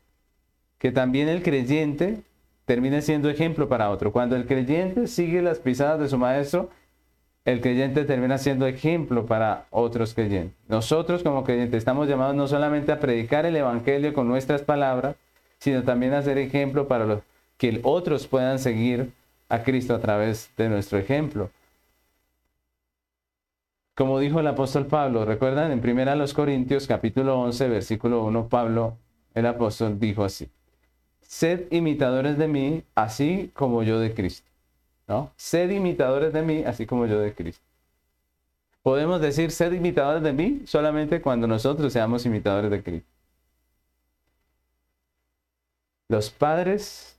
que también el creyente termine siendo ejemplo para otro. Cuando el creyente sigue las pisadas de su Maestro, el creyente termina siendo ejemplo para otros creyentes. Nosotros como creyentes estamos llamados no solamente a predicar el Evangelio con nuestras palabras, sino también a ser ejemplo para los que otros puedan seguir a Cristo a través de nuestro ejemplo. Como dijo el apóstol Pablo, recuerdan en 1 Corintios capítulo 11, versículo 1, Pablo, el apóstol, dijo así, sed imitadores de mí, así como yo de Cristo. ¿No? Sed imitadores de mí, así como yo de Cristo. Podemos decir sed imitadores de mí solamente cuando nosotros seamos imitadores de Cristo. Los padres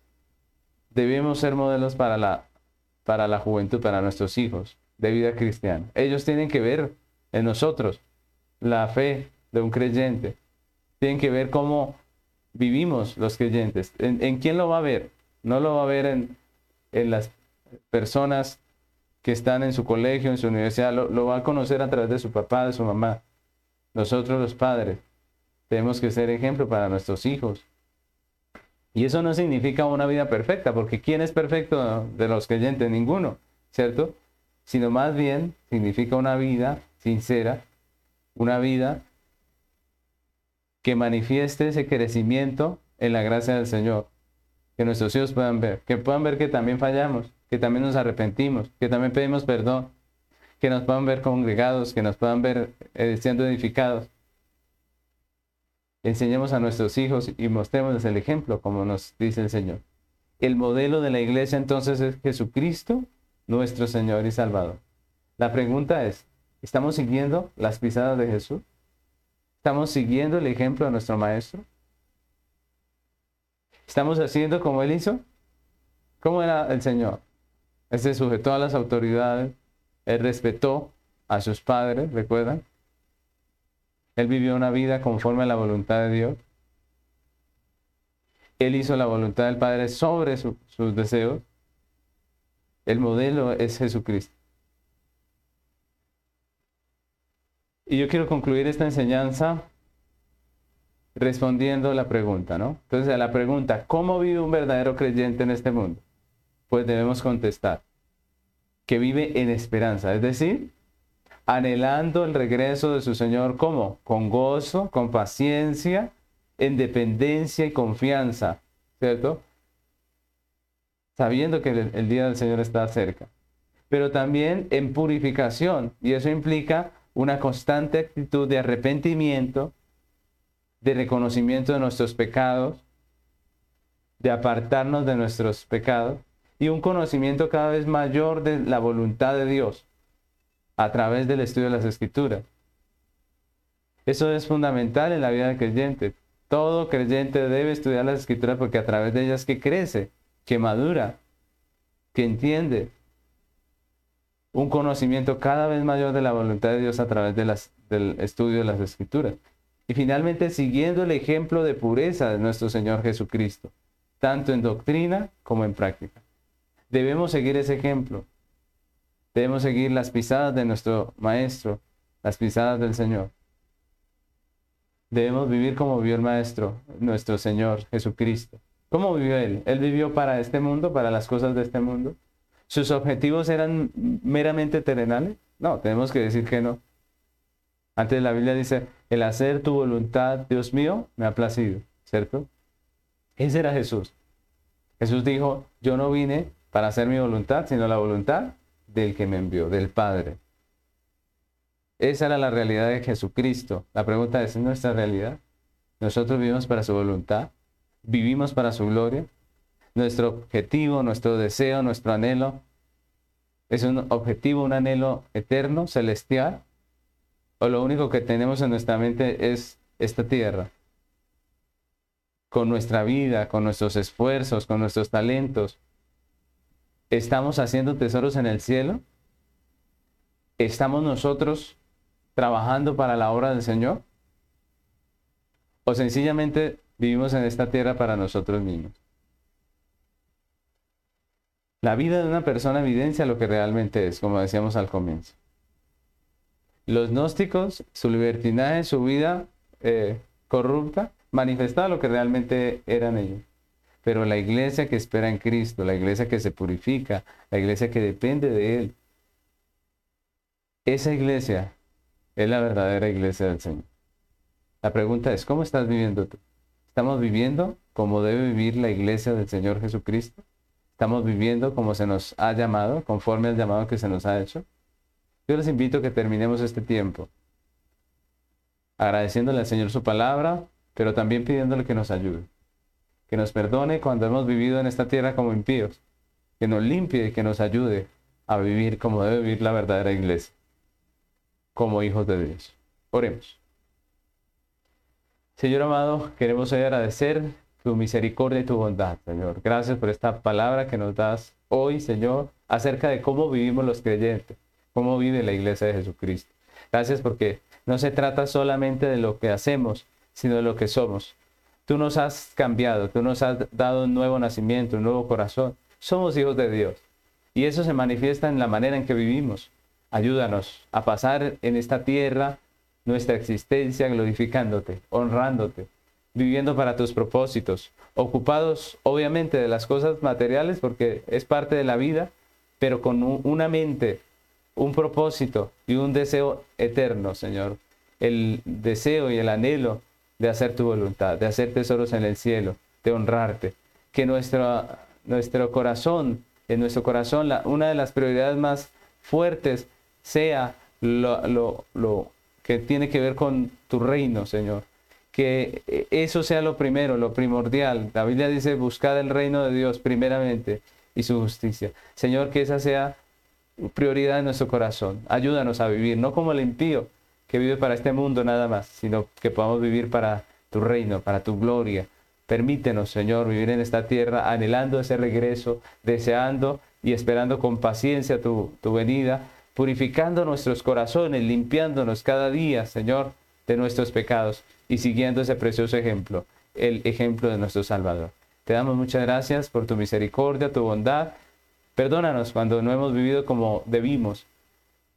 debemos ser modelos para la, para la juventud, para nuestros hijos de vida cristiana. Ellos tienen que ver en nosotros la fe de un creyente. Tienen que ver cómo vivimos los creyentes. ¿En, quién lo va a ver? No lo va a ver en, en las personas que están en su colegio, en su universidad, lo, va a conocer a través de su papá, de su mamá. Nosotros los padres tenemos que ser ejemplo para nuestros hijos. Y eso no significa una vida perfecta, porque ¿quién es perfecto de los creyentes? Ninguno, ¿cierto? Sino más bien significa una vida sincera, una vida que manifieste ese crecimiento en la gracia del Señor. Que nuestros hijos puedan ver, que puedan ver que también fallamos, que también nos arrepentimos, que también pedimos perdón, que nos puedan ver congregados, que nos puedan ver eh, siendo edificados enseñemos a nuestros hijos y mostremos el ejemplo, como nos dice el Señor. El modelo de la iglesia entonces es Jesucristo, nuestro Señor y Salvador. La pregunta es, ¿estamos siguiendo las pisadas de Jesús? ¿Estamos siguiendo el ejemplo de nuestro Maestro? ¿Estamos haciendo como Él hizo? ¿Cómo era el Señor? Él se sujetó a las autoridades, Él respetó a sus padres, ¿recuerdan? Él vivió una vida conforme a la voluntad de Dios. Él hizo la voluntad del Padre sobre sus deseos. El modelo es Jesucristo. Y yo quiero concluir esta enseñanza respondiendo la pregunta, ¿no? Entonces, a la pregunta, ¿cómo vive un verdadero creyente en este mundo? Pues debemos contestar que vive en esperanza, es decir, anhelando el regreso de su Señor, ¿cómo? Con gozo, con paciencia, en dependencia y confianza, ¿cierto? Sabiendo que el, el día del Señor está cerca. Pero también en purificación, y eso implica una constante actitud de arrepentimiento, de reconocimiento de nuestros pecados, de apartarnos de nuestros pecados y un conocimiento cada vez mayor de la voluntad de Dios a través del estudio de las escrituras. Eso es fundamental en la vida del creyente. Todo creyente debe estudiar las escrituras porque a través de ellas que crece, que madura, que entiende un conocimiento cada vez mayor de la voluntad de Dios a través del estudio de las escrituras. Y finalmente siguiendo el ejemplo de pureza de nuestro Señor Jesucristo, tanto en doctrina como en práctica. Debemos seguir ese ejemplo. Debemos seguir las pisadas de nuestro Maestro, las pisadas del Señor. Debemos vivir como vivió el Maestro, nuestro Señor Jesucristo. ¿Cómo vivió Él? Él vivió para este mundo, para las cosas de este mundo. ¿Sus objetivos eran meramente terrenales? No, tenemos que decir que no. Antes la Biblia dice, el hacer tu voluntad, Dios mío, me ha placido, ¿cierto? Ese era Jesús. Jesús dijo, yo no vine para hacer mi voluntad, sino la voluntad del que me envió, del Padre. Esa era la realidad de Jesucristo. La pregunta es, ¿es nuestra realidad? ¿Nosotros vivimos para su voluntad? ¿Vivimos para su gloria? ¿Nuestro objetivo, nuestro deseo, nuestro anhelo es un objetivo, un anhelo eterno, celestial? ¿O lo único que tenemos en nuestra mente es esta tierra? Con nuestra vida, con nuestros esfuerzos, con nuestros talentos, ¿Estamos haciendo tesoros en el cielo? ¿Estamos nosotros trabajando para la obra del Señor? ¿O sencillamente vivimos en esta tierra para nosotros mismos? La vida de una persona evidencia lo que realmente es, como decíamos al comienzo. Los gnósticos, su libertinaje, su vida eh, corrupta, manifestaba lo que realmente eran ellos. Pero la iglesia que espera en Cristo, la iglesia que se purifica, la iglesia que depende de Él, esa iglesia es la verdadera iglesia del Señor. La pregunta es, ¿cómo estás viviendo tú? ¿Estamos viviendo como debe vivir la iglesia del Señor Jesucristo? ¿Estamos viviendo como se nos ha llamado, conforme al llamado que se nos ha hecho? Yo les invito a que terminemos este tiempo agradeciéndole al Señor su palabra, pero también pidiéndole que nos ayude, que nos perdone cuando hemos vivido en esta tierra como impíos, que nos limpie y que nos ayude a vivir como debe vivir la verdadera iglesia, como hijos de Dios. Oremos. Señor amado, queremos agradecer tu misericordia y tu bondad, Señor. Gracias por esta palabra que nos das hoy, Señor, acerca de cómo vivimos los creyentes, cómo vive la iglesia de Jesucristo. Gracias porque no se trata solamente de lo que hacemos, sino de lo que somos. Tú nos has cambiado, tú nos has dado un nuevo nacimiento, un nuevo corazón. Somos hijos de Dios. Y eso se manifiesta en la manera en que vivimos. Ayúdanos a pasar en esta tierra nuestra existencia glorificándote, honrándote, viviendo para tus propósitos, ocupados obviamente de las cosas materiales porque es parte de la vida, pero con una mente un propósito y un deseo eterno, Señor. El deseo y el anhelo de hacer tu voluntad, de hacer tesoros en el cielo, de honrarte. Que nuestro, nuestro corazón, en nuestro corazón, la, una de las prioridades más fuertes sea lo, lo, lo que tiene que ver con tu reino, Señor. Que eso sea lo primero, lo primordial. La Biblia dice, buscad el reino de Dios primeramente y su justicia. Señor, que esa sea prioridad en nuestro corazón. Ayúdanos a vivir, no como el impío que vive para este mundo nada más, sino que podamos vivir para tu reino, para tu gloria. Permítenos, Señor, vivir en esta tierra anhelando ese regreso, deseando y esperando con paciencia tu, venida, purificando nuestros corazones, limpiándonos cada día, Señor, de nuestros pecados y siguiendo ese precioso ejemplo, el ejemplo de nuestro Salvador. Te damos muchas gracias por tu misericordia, tu bondad Perdónanos cuando no hemos vivido como debimos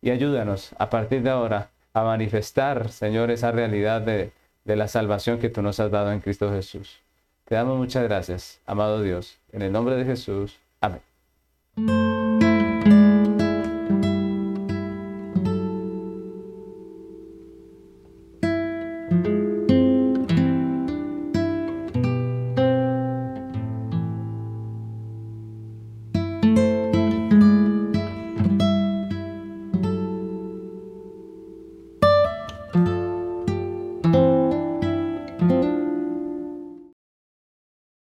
y ayúdanos a partir de ahora a manifestar, Señor, esa realidad de, de la salvación que tú nos has dado en Cristo Jesús. Te damos muchas gracias, amado Dios. En el nombre de Jesús. Amén.